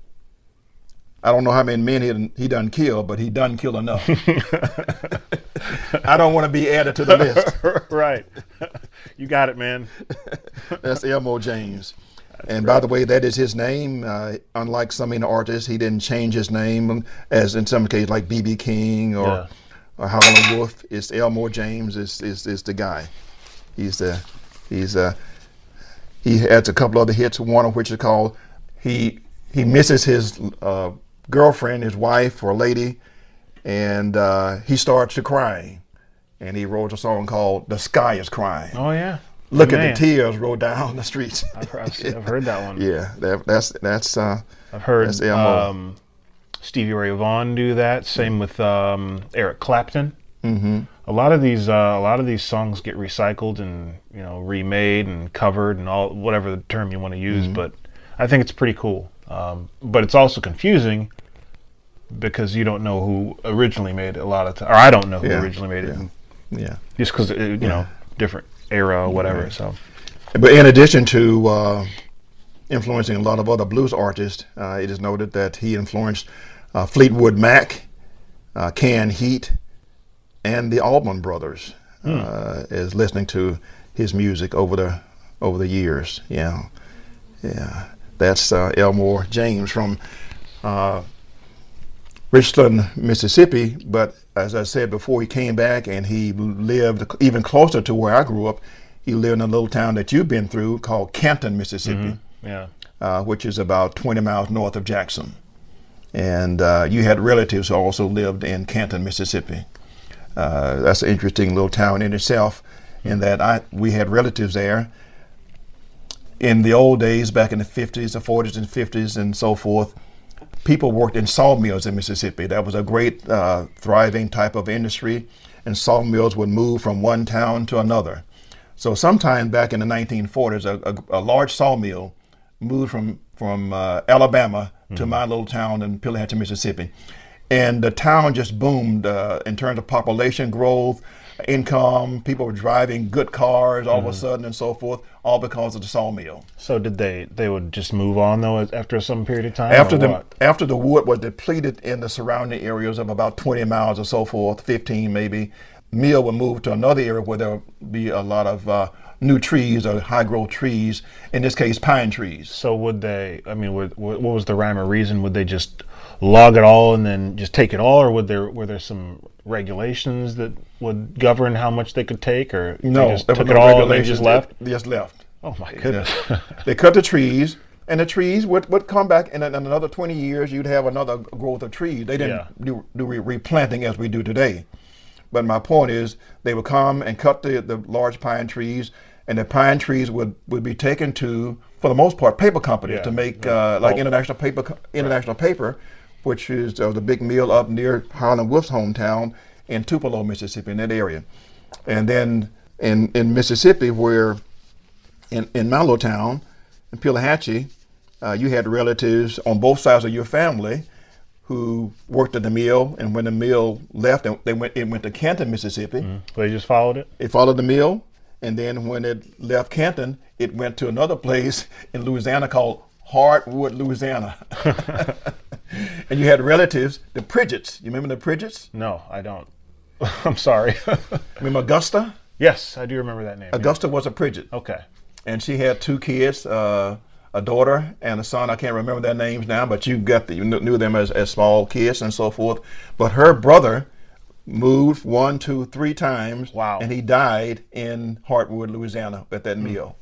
I don't know how many men he done, he done killed, but he done killed enough. I don't want to be added to the list. (laughs)
right. you got it, man.
That's Elmo James. (laughs) and by the way, that is his name. Uh, unlike some of the artists, he didn't change his name, as in some cases like B.B. King or,
Yeah.
or Howlin' Wolf. It's Elmore James is, is is the guy. He's the he's uh he has a couple other hits. One of which is called he he misses his uh, girlfriend, his wife or lady, and uh, he starts to cry, and he wrote a song called "The Sky Is Crying."
Oh yeah.
Look at the tears roll down the streets. (laughs)
I've, heard- I've, I've heard that one.
Yeah, that, that's that's uh,
I've heard
That's
um, Stevie Ray Vaughan do that. Same with um, Eric Clapton. Mm-hmm. A lot of these, uh, a lot of these songs get recycled and you know remade and covered and all whatever the term you want to use. But I think it's pretty cool. Um, but it's also confusing because you don't know who originally made it a lot of times, or I don't know who
Yeah,
originally made it,
yeah. yeah.
just because you know different era or whatever. So
But in addition to uh, influencing a lot of other blues artists, uh, it is noted that he influenced uh, Fleetwood Mac, uh, Canned Heat, and the Allman Brothers. Uh, is listening to his music over the over the years. Yeah, yeah. That's uh, Elmore James from uh, Richland, Mississippi. But as I said before, he came back and he lived even closer to where I grew up. He lived in a little town that you've been through called Canton, Mississippi,
yeah,
uh, which is about 20 miles north of Jackson. And uh, you had relatives who also lived in Canton, Mississippi. Uh, that's an interesting little town in itself, in that I we had relatives there. In the old days, back in the 50s, the 40s and 50s, and so forth, people worked in sawmills in Mississippi. That was a great uh, thriving type of industry, and sawmills would move from one town to another. So sometime back in the 1940s, a, a, a large sawmill moved from from uh, Alabama to my little town in Pelahatchie, Mississippi, and the town just boomed uh, in terms of population growth, income. People were driving good cars all of a sudden, and so forth, all because of the sawmill.
So did they? They would just move on though after some period of time.
After the
what?
after the wood was depleted in the surrounding areas of about 20 miles or so forth, 15 maybe, mill would move to another area where there would be a lot of uh, new trees or high growth trees. In this case, pine trees.
So would they? I mean, would, what was the rhyme or reason? Would they just log it all and then just take it all, or would there were there some regulations that would govern how much they could take, or they
No,
just took
were
it all and they just left?
They just left.
Oh my goodness! (laughs)
They cut the trees, and the trees would, would come back, and in another 20 years, you'd have another growth of trees. They didn't
Yeah.
do, do re- replanting as we do today. But my point is, they would come and cut the, the large pine trees, and the pine trees would, would be taken to, for the most part, paper companies
Yeah,
to make
yeah.
uh, like
Oh.
international paper, international paper, which is uh, the big mill up near Howlin' Wolf's hometown in Tupelo, Mississippi, in that area. And then in, in Mississippi, where in, in my little town, in Pelahatchie, uh, you had relatives on both sides of your family who worked at the mill, and when the mill left, they went it went to Canton, Mississippi.
they just followed it.
It followed the mill, and then when it left Canton, it went to another (laughs) place in Louisiana called Hardwood, Louisiana. (laughs) (laughs) and you had relatives, the Pridgetts. You remember the Pridgetts?
No, I don't. (laughs) I'm sorry. (laughs)
Remember Augusta?
yes, I do remember that name. yeah.
Augusta was a Pridgett.
Okay.
and she had two kids, uh, a daughter and a son. I can't remember their names now, but you got the, you knew them as, as small kids and so forth. But her brother moved one, two, three times.
Wow.
And he died in Hartwood, Louisiana, at that mill.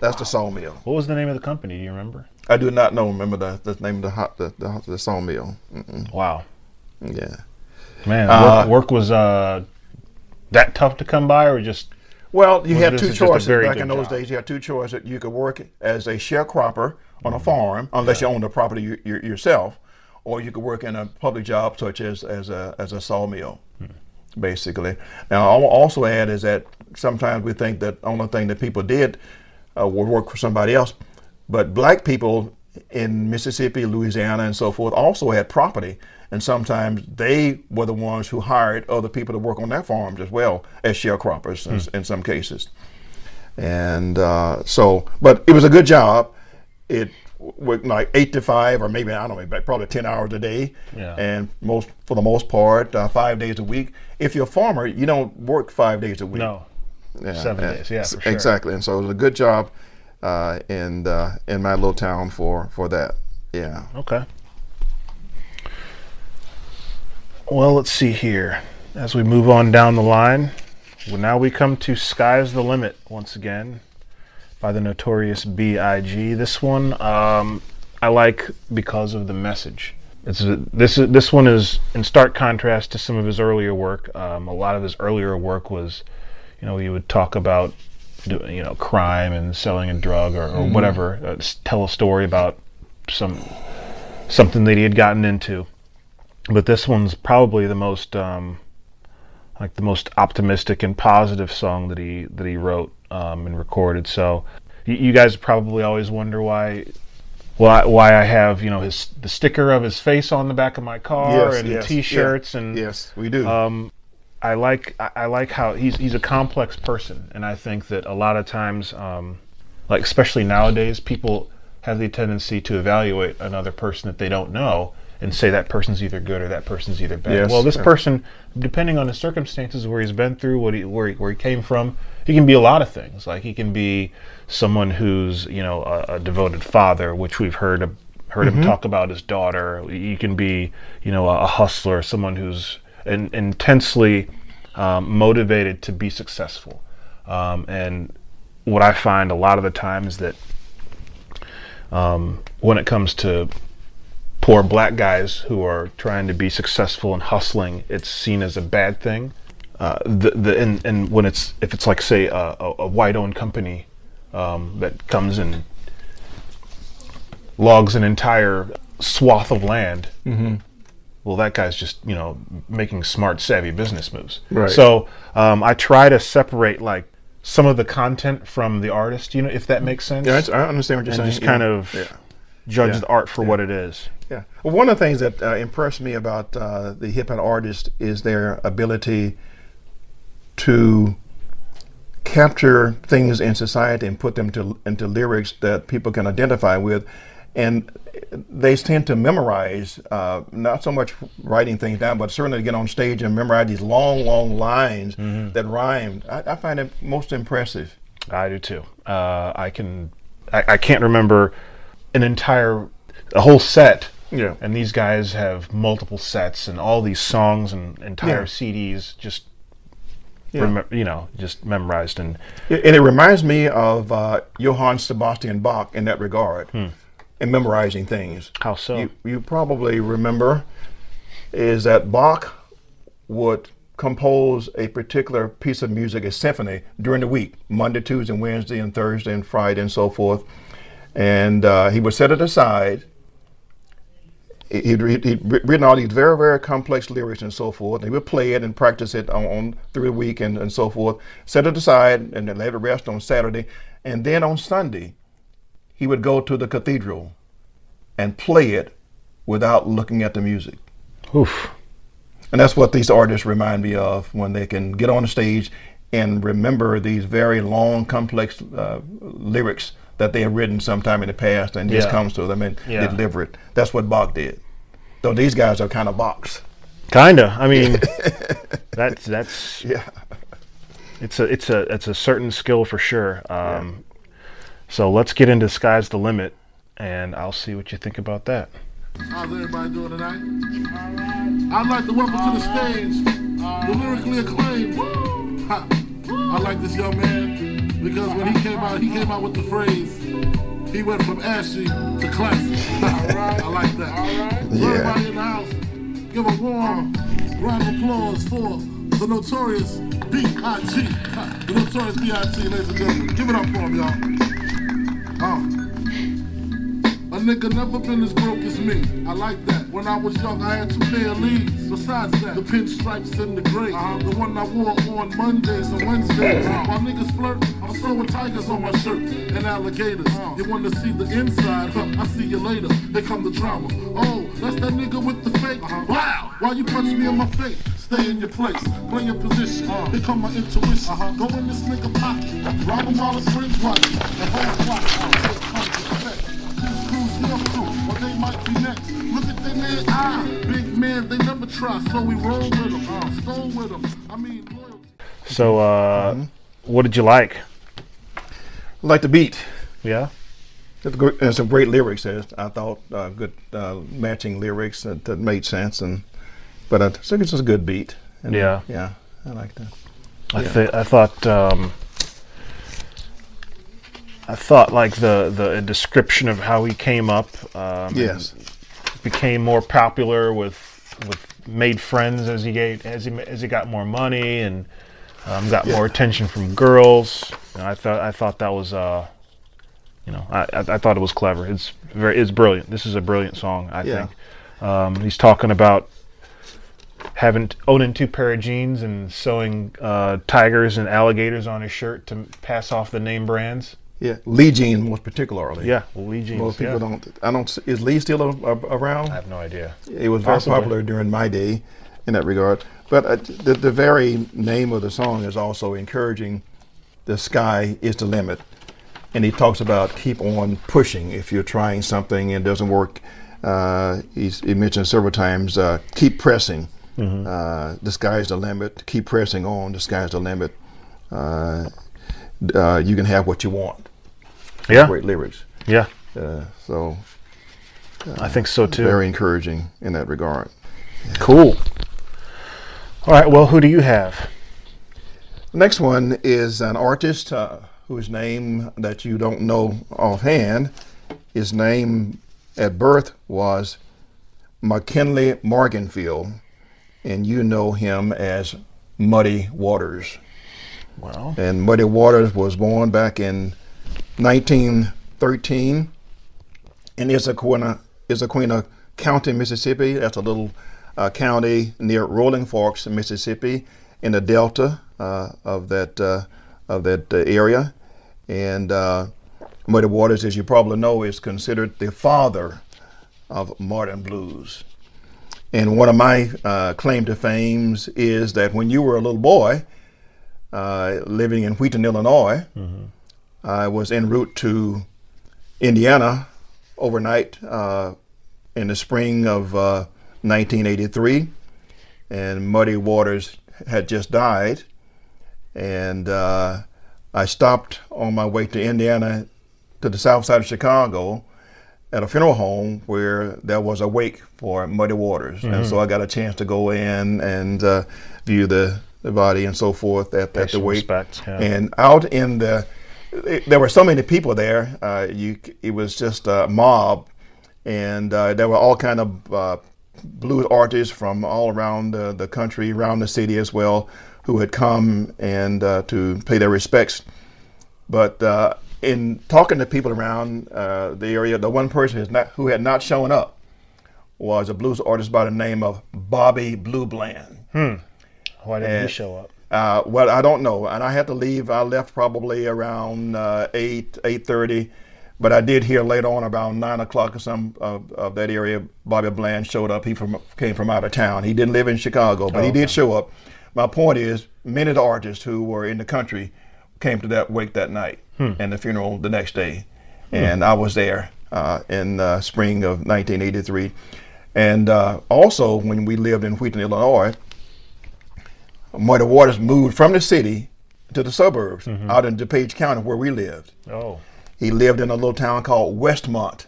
That's the sawmill.
What was the name of the company? Do you remember?
I do not know. Remember the, the name of the hot, the, the, the sawmill. Mm-mm.
Wow,
Yeah.
man,
Uh,
work, work was uh, that tough to come by, or just
Well, you had two choices. Back in those
job.
days, you had two choices. You could work as a sharecropper on
Mm-hmm.
a farm, unless you own the property you, you, yourself, or you could work in a public job such as as a as a sawmill,
Hmm.
basically. Now, I'll also add is that sometimes we think that only thing that people did uh, would work for somebody else, but black people in Mississippi, Louisiana, and so forth also had property. And sometimes they were the ones who hired other people to work on their farms as well as sharecroppers in, in some cases. And uh, so, but it was a good job. It was like eight to five, or maybe I don't know, probably ten hours a day,
Yeah.
and most for the most part, uh, five days a week. If you're a farmer, you don't work five days a week.
no?
Yeah,
Seven days, yeah, for sure.
exactly. And so it was a good job uh, in uh, in my little town for for that. Yeah.
Okay. Well, let's see here. As we move on down the line, well, now we come to Sky's the Limit once again by the notorious B.I.G. This one um, I like because of the message. It's a, this is this one is in stark contrast to some of his earlier work. Um, a lot of his earlier work was, you know, he would talk about, you know, crime and selling a drug or, or whatever. Uh, tell a story about some something that he had gotten into. But this one's probably the most um, like the most optimistic and positive song that he that he wrote um, and recorded. So you, you guys probably always wonder why why why I have you know his the sticker of his face on the back of my car
Yes,
and
yes,
T-shirts
yeah.
and
Yes, we do.
um, I like I, like how he's he's a complex person, and I think that a lot of times, um, like especially nowadays, people have the tendency to evaluate another person that they don't know and say that person's either good or that person's either bad.
Yes.
Well, this person, depending on the circumstances where he's been through, what he where he, where he came from, he can be a lot of things. Like he can be someone who's you know a, a devoted father, which we've heard heard him talk about his daughter. You can be you know a, a hustler, someone who's in, intensely um, motivated to be successful. Um, and what I find a lot of the time is that um, when it comes to poor black guys who are trying to be successful and hustling, it's seen as a bad thing. Uh, the the and, and when it's if it's like say a, a, white-owned company um, that comes and logs an entire swath of land, well, that guy's just you know making smart, savvy business moves.
Right.
So um, I try to separate like some of the content from the artist. You know, if that makes sense.
yeah, I understand what you're
and
saying.
just
yeah.
kind of
Yeah.
judge
Yeah.
the art for what it is.
Yeah. Well, one of the things that uh, impressed me about uh, the hip hop artist is their ability to capture things in society and put them to, into lyrics that people can identify with. And they tend to memorize, uh, not so much writing things down, but certainly to get on stage and memorize these long, long lines that rhyme. I, I find it most impressive.
I do too. Uh, I can. I, I can't remember an entire, a whole set.
Yeah.
And these guys have multiple sets and all these songs and entire
Yeah.
CDs just,
Yeah.
remem- you know, just memorized and
And it reminds me of uh, Johann Sebastian Bach in that regard, in memorizing things.
how so?
You, you probably remember is that Bach would compose a particular piece of music, a symphony, during the week, Monday, Tuesday, and Wednesday, and Thursday, and Friday, and so forth. And uh, he would set it aside. He- He'd, he'd, he'd written all these very, very complex lyrics and so forth. He would play it and practice it on, on through the week and, and so forth. Set it aside and then let it rest on Saturday. And then on Sunday, he would go to the cathedral and play it without looking at the music.
Oof.
And that's what these artists remind me of when they can get on the stage and remember these very long, complex uh, lyrics that they have written sometime in the past and just
Yeah.
comes to them and
Yeah.
deliver it. That's what Bach did. Though these guys are kind of Bachs.
Kinda. I mean, (laughs) that's that's
Yeah.
it's a it's a it's a certain skill for sure. Um, So let's get into "Sky's the Limit," and I'll see what you think about that.
How's everybody doing tonight? I'd like to welcome to the stage the lyrically acclaimed. Ha. I like this young man because when he came out, he came out with the phrase. He went from ashy to classic. (laughs) I like that. So
Yeah.
everybody in the house, give a warm round of applause for the notorious B.I.G. The notorious B.I.G. Ladies and gentlemen, give it up for him, y'all. Uh. A nigga never been as broke as me. I like that. When I was young, I had two pair of leaves. Besides that, the pinstripes and the gray. Uh-huh. The one I wore on Mondays and Wednesdays. While niggas flirt, I'm throwing tigers on my shirt and alligators. Uh. You want to see the inside? Huh, I see you later. Here come the drama. Oh, that's that nigga with the fake. Uh-huh. Wow! Why you punch me in my face? Stay in your place, play your position. Here come my intuition. Go in this nigga pocket, rob him while his friends watching, and hold clock. Here comes respect. These crews your crew, or they might be next. Look at their man, ah, big man, they never try, so we roll with them, uh, stole with them. I mean, loyalty.
So, uh, what did you like?
like the beat.
Yeah.
It's gr- and some great lyrics there. I thought uh, good uh, matching lyrics that, that made sense, and but I think it's just a good beat. And,
Yeah.
yeah, I like that.
I th- I thought um, I thought like the the description of how he came up. Um,
Yes.
became more popular with with made friends as he gave as he as he got more money and um, got more attention from girls. And I thought I thought that was uh, you know I, I I thought it was clever. It's very it's brilliant. This is a brilliant song. I
Yeah.
think um, he's talking about having owning two pair of jeans and sewing uh, tigers and alligators on his shirt to pass off the name brands.
Yeah, Lee Jean most particularly.
Yeah, well, Lee jeans.
most people
yeah.
don't. I don't. Is Lee still a, a, around?
I have no idea.
It was very popular during my day in that regard. But uh, the, the very name of the song is also encouraging the sky is the limit. And he talks about keep on pushing if you're trying something and it doesn't work. Uh, he's, he mentioned several times uh, keep pressing. Uh, the sky is the limit. Keep pressing on. The sky is the limit. Uh, uh, you can have what you want.
Yeah,
Great lyrics.
yeah,
Uh, so
I think so too.
very encouraging in that regard.
cool. All right, well, who do you have?
The next one is an artist uh, whose name that you don't know offhand. His name at birth was McKinley Morganfield, and you know him as Muddy Waters.
Well,
And Muddy Waters was born back in 1913 in Issaquena, Issaquena County, Mississippi. That's a little uh, county near Rolling Forks, Mississippi, in the delta uh, of that uh, of that uh, area. And uh, Muddy Waters, as you probably know, is considered the father of modern blues. And one of my uh, claim to fame is that when you were a little boy, uh, living in Wheaton, Illinois. I was en route to Indiana overnight uh, in the spring of uh, 1983, and Muddy Waters had just died. And uh, I stopped on my way to Indiana to the south side of Chicago at a funeral home where there was a wake for Muddy Waters, and so I got a chance to go in and uh, view the, the body and so forth at, at the wake.
respects, yeah.
And out in the, it- there were so many people there. Uh, you, it was just a mob, and uh, there were all kind of uh, blues artists from all around the country, around the city as well, who had come and uh, to pay their respects. But uh, in talking to people around uh, the area, the one person not, who had not shown up was a blues artist by the name of Bobby Blue Bland.
why didn't
Uh,
he show up?
Uh, well, I don't know, and I had to leave. I left probably around uh, eight eight thirty, but I did hear later on about nine o'clock or some of, of that area. Bobby Bland showed up. He from came from out of town. He didn't live in Chicago, but he did show up. My point is, many of the artists who were in the country came to that wake that night and the funeral the next day, and I was there uh, in uh, spring of 1983, and uh, also when we lived in Wheaton, Illinois. Muddy Waters moved from the city to the suburbs out in DuPage County where we lived.
Oh,
He lived in a little town called Westmont,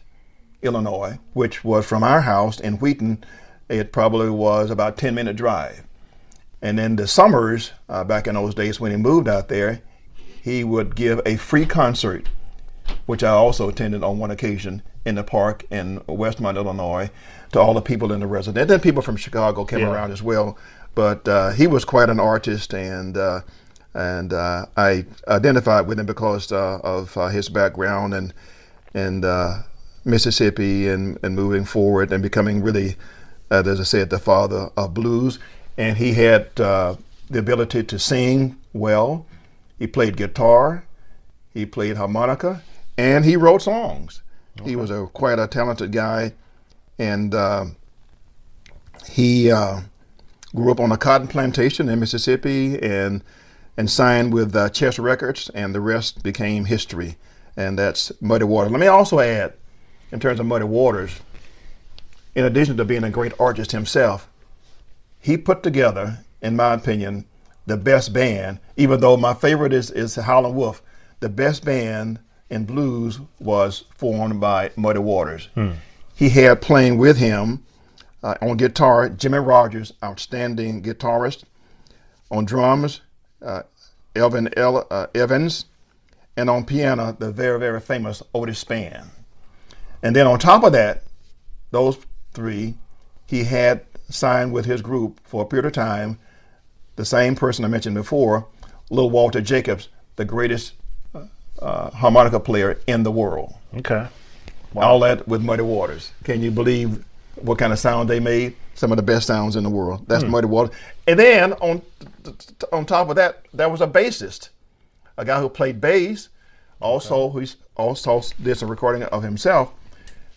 Illinois, which was from our house in Wheaton. It probably was about a 10 minute drive. And then the summers, uh, back in those days when he moved out there, he would give a free concert, which I also attended on one occasion in the park in Westmont, Illinois, to all the people in the residence. Then people from Chicago came
Yeah.
around as well. But uh, he was quite an artist, and uh, and uh, I identified with him because uh, of uh, his background and and uh, Mississippi and, and moving forward and becoming really, uh, as I said, the father of blues. And he had uh, the ability to sing well. He played guitar, he played harmonica, and he wrote songs. He was a quite a talented guy, and uh, he uh, grew up on a cotton plantation in Mississippi and and signed with uh, Chess Records, and the rest became history. And that's Muddy Waters. Let me also add, in terms of Muddy Waters, in addition to being a great artist himself, he put together, in my opinion, the best band. Even though my favorite is is Howlin' Wolf, the best band in blues was formed by Muddy Waters. He had playing with him uh, on guitar Jimmy Rogers, outstanding guitarist. On drums, uh, Elgin El- uh, Evans, and on piano, the very very famous Otis Spann. And then on top of that, those three, he had signed with his group for a period of time the same person I mentioned before, Little Walter Jacobs, the greatest uh, harmonica player in the world.
Okay.
All that with Muddy Waters. Can you believe what kind of sound they made? Some of the best sounds in the world. That's Muddy Waters. And then on on top of that, there was a bassist, a guy who played bass. Also, he's also did some recording of himself.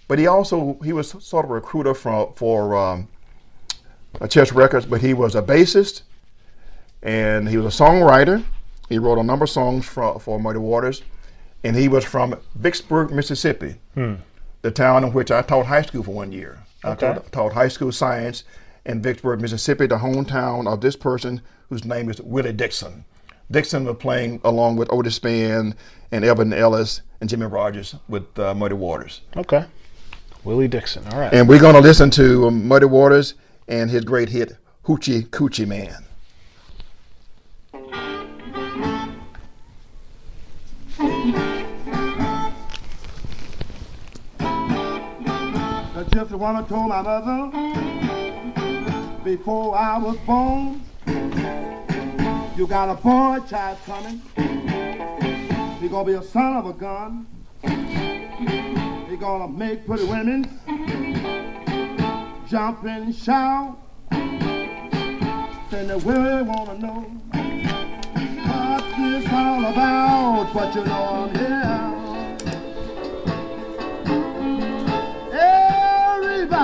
But he also he was sort of a recruiter for for um, uh, Chess Records. But he was a bassist, and he was a songwriter. He wrote a number of songs for for Muddy Waters, and he was from Vicksburg, Mississippi, the town in which I taught high school for one year. I taught, taught high school science in Vicksburg, Mississippi, the hometown of this person whose name is Willie Dixon. Dixon was playing along with Otis Spann and Evan Ellis and Jimmy Rogers with uh, Muddy Waters.
Okay. Willie Dixon. All right.
And we're going to listen to um, Muddy Waters and his great hit, Hoochie Coochie Man.
Just wanna told my mother before I was born. You got a boy child coming. He gonna be a son of a gun. He gonna make pretty women jump and shout. Then they really wanna know what this all about. But you know I'm here.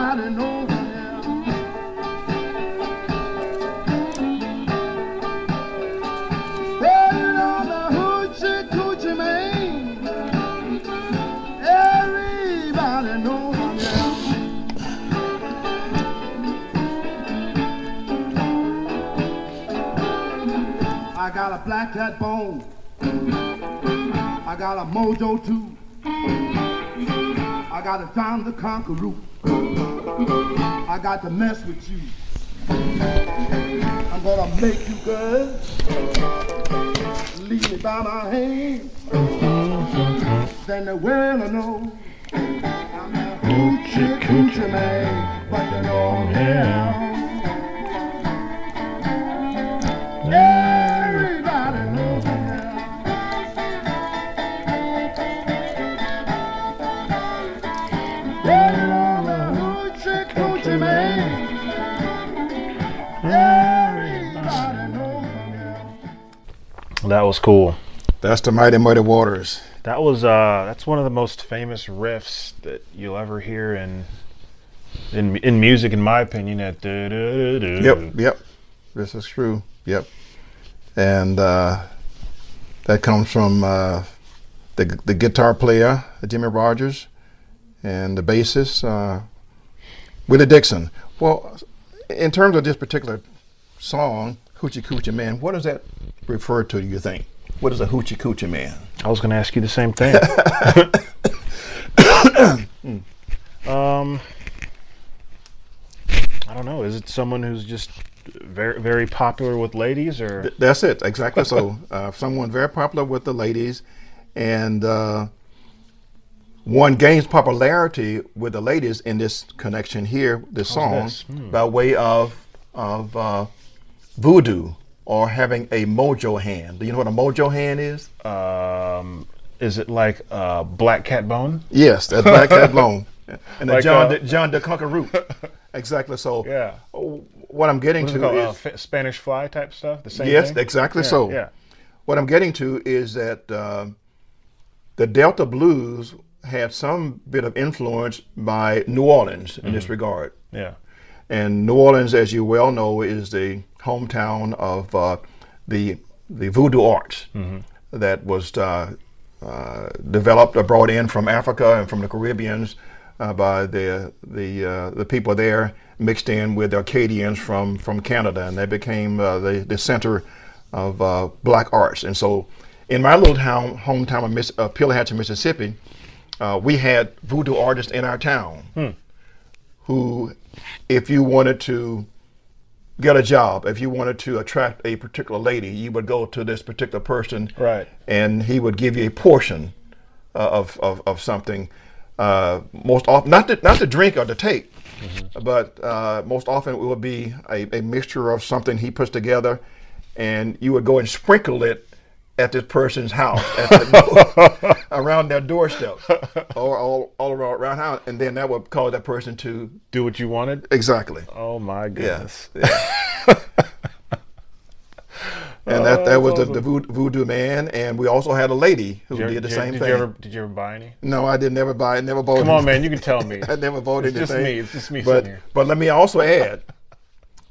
Know the hoochie coochie man. Everybody. I got a black cat bone. I got a mojo too. I got to John the Conqueror. I got to mess with you. I'm gonna make you good. Lead me by my hand. Then the world will know. I'm a hoochie coochie man, but you know I'm here.
That was cool.
That's the Mighty Muddy Waters.
That was uh that's one of the most famous riffs that you'll ever hear in in in music in my opinion that.
Yep, yep. This is true. Yep. And uh, that comes from uh, the the guitar player Jimmy Rogers and the bassist uh, Willie Dixon. Well, in terms of this particular song, Hoochie Coochie Man, what does that refer to? Do you think? What is a Hoochie Coochie Man?
I was going to ask you the same thing. (coughs) um I don't know, is it someone who's just very very popular with ladies or
Th- That's it, exactly. so, (laughs) uh, someone very popular with the ladies, and uh, one gains popularity with the ladies in this connection here, this song,
this? Hmm.
by way of of uh, voodoo or having a mojo hand. Do you know what a mojo hand is?
um is it like uh black cat bone?
Yes, that's Black Cat (laughs) Bone. And the
Like,
John
uh,
de, John de Conqueror. (laughs) exactly. So,
Yeah.
what I'm getting
What's
to
called?
is
Uh, Spanish fly type stuff? The same
yes,
thing?
exactly
Yeah,
so.
Yeah.
What I'm getting to is that um the Delta blues had some bit of influence by New Orleans in
Mm-hmm.
this regard.
Yeah.
And New Orleans, as you well know, is the hometown of uh, the the voodoo arts that was uh, uh, developed or brought in from Africa and from the Caribbeans uh, by the the uh, the people there, mixed in with the Acadians from from Canada, and they became uh, the the center of uh, black arts. And so, in my little town, hometown of Miss, uh, Pelahatchie, Mississippi, uh, we had voodoo artists in our town who, if you wanted to get a job, if you wanted to attract a particular lady, you would go to this particular person,
Right.
and he would give you a portion uh, of, of, of something. Uh, most often, not to, not to drink or to take, but uh, most often it would be a, a mixture of something he puts together, and you would go and sprinkle it at this person's house, at the, (laughs) around their doorstep, (laughs) or all, all around, around house, and then that would cause that person to
Do what you wanted.
exactly.
Oh my goodness.
Yes. (laughs) and that, that oh, was the, the voodoo, man, and we also had a lady who
Did, you,
did the
did,
same
did
thing.
you ever did you ever buy any?
no, I did never buy, never bought.
Come on, man, you can tell me.
I never bought
It's
anything.
just me. It's just me
But
sitting here.
but let me also add,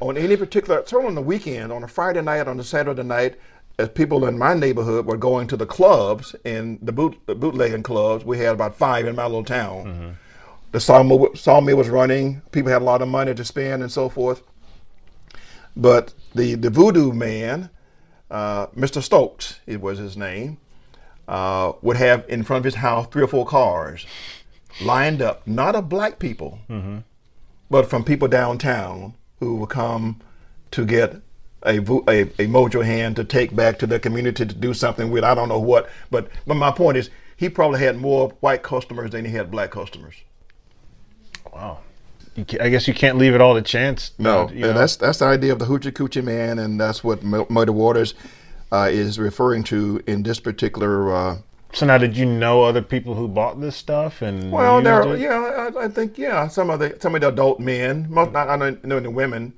on any particular, certainly on the weekend, on a Friday night, on a Saturday night, as people in my neighborhood were going to the clubs and the boot the bootlegging clubs, we had about five in my little town.
Mm-hmm.
The sawmill, sawmill was running. People had a lot of money to spend and so forth. But the the voodoo man, uh, Mr. Stokes, it was his name, uh, would have in front of his house three or four cars lined up, not of black people, but from people downtown who would come to get a, a, a mojo hand to take back to their community to do something with. I don't know what, but, but my point is, he probably had more white customers than he had black customers.
Wow. I guess you can't leave it all to chance.
No,
you know?
that's that's the idea of the hoochie coochie man, and that's what Muddy Waters uh, is referring to in this particular. Uh,
So now, did you know other people who bought this stuff and
well, there, yeah, I, I think yeah, some of the some of the adult men, most I don't know the women.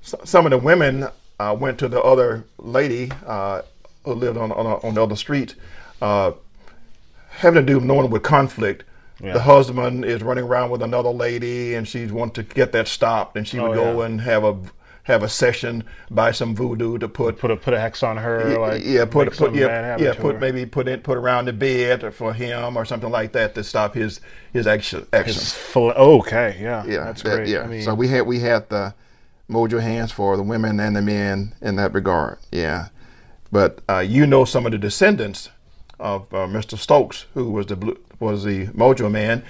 Some of the women uh, went to the other lady uh, who lived on on, on the other street, uh, having to do knowing with conflict.
Yeah.
The husband is running around with another lady, and she wants to get that stopped, and she would
Oh,
go
yeah.
and have a have a session, buy some voodoo to put
Put a put a hex on her, like
yeah, put put yeah, yeah, put
her.
maybe put it put around the bed for him or something like that to stop his his action action.
It's full- oh, okay, yeah,
yeah,
that's
that-
great.
Yeah,
I mean,
so we had we had the mojo hands for the women and the men in that regard. Yeah, but uh, you know some of the descendants of uh, Mr. Stokes, who was the blue, was the mojo man,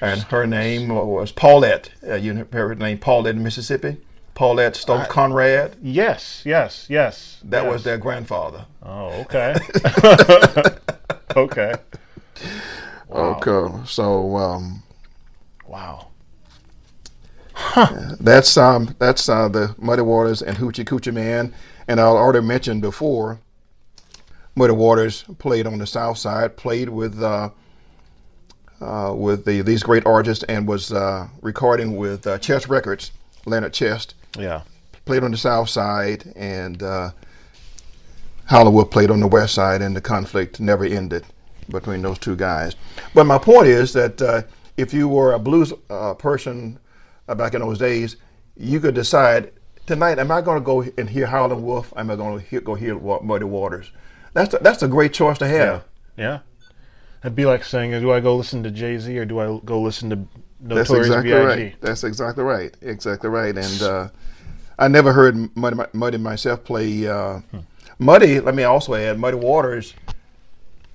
and her name was Paulette. Uh, you know her name Paulette in Mississippi. Paulette Stokes Conrad.
yes, yes, yes.
That
yes.
was their grandfather.
Oh, okay. (laughs) okay.
Okay, so. Um,
Wow.
That's um that's uh, the Muddy Waters and Hoochie Coochie Man, and I already mentioned before. Muddy Waters played on the South Side, played with uh, uh, with the, these great artists, and was uh, recording with uh, Chess Records, Leonard Chess.
Yeah.
Played on the South Side, and uh, Howlin' Wolf played on the West Side, and the conflict never ended between those two guys. But my point is that uh, if you were a blues uh, person back in those days, you could decide tonight: Am I going to go and hear Howlin' Wolf? Am I going to hear, go hear Muddy Waters? That's a, that's a great choice to have.
Yeah. It'd be like saying, do I go listen to Jay Z or do I go listen to
That's exactly
B.I.G.?
right. That's exactly right. Exactly right. And uh, I never heard Muddy, Muddy myself play. Uh, Muddy, let me also add, Muddy Waters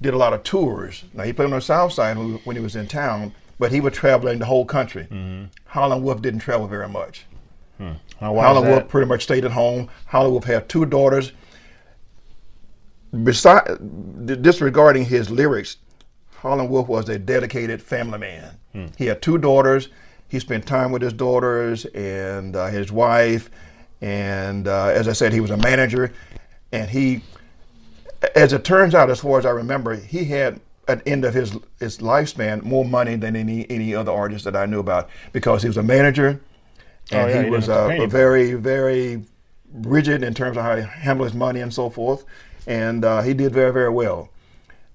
did a lot of tours. Now, he played on the South Side when when he was in town, but he was traveling the whole country. Howlin' Wolf didn't travel very much.
Why
Wolf pretty much stayed at home. Howlin' Wolf had two daughters. Beside, disregarding his lyrics, Howlin' Wolf was a dedicated family man. He had two daughters. He spent time with his daughters and uh, his wife. And uh, as I said, he was a manager. And he, as it turns out, as far as I remember, he had at the end of his his lifespan more money than any any other artist that I knew about because he was a manager and
Oh, yeah,
he
he
was
didn't have to
uh,
pay anybody.
very very rigid in terms of how he handled his money and so forth. And uh, he did very very well.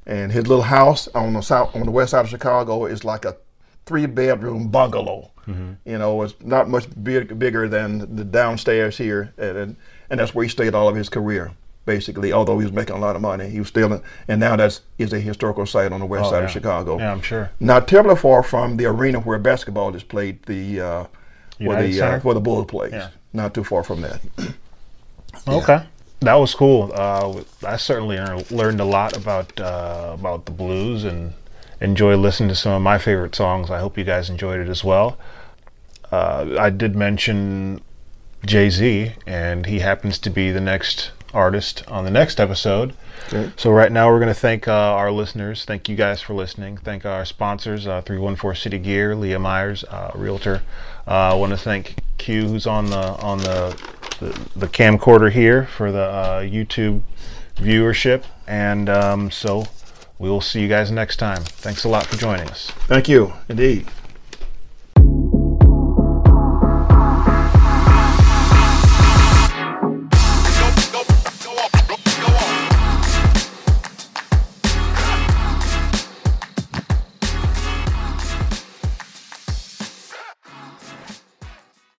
And his little house on the south on the west side of Chicago is like a three bedroom bungalow.
Mm-hmm.
You know, it's not much big, bigger than the downstairs here, and, and and that's where he stayed all of his career. Basically, although he was making a lot of money, he was still, and now that's is a historical site on the west
Oh,
side
yeah.
of Chicago.
Yeah, I'm sure.
Not terribly far from the arena where basketball is played, the uh, where the uh, where the Bulls plays.
Yeah.
Not too far from that. (clears throat)
Okay. that was cool. Uh, I certainly learned a lot about uh, about the blues and enjoy listening to some of my favorite songs. I hope you guys enjoyed it as well. Uh, I did mention Jay Z, and he happens to be the next artist on the next episode.
Okay.
So right now we're going to thank uh, our listeners. Thank you guys for listening. Thank our sponsors, uh, 314 City Gear, Leah Myers, uh, Realtor. Uh, I want to thank Q, who's on the on the the, the camcorder here for the uh, YouTube viewership. And um, so we will see you guys next time. Thanks a lot for joining us.
Thank you, indeed.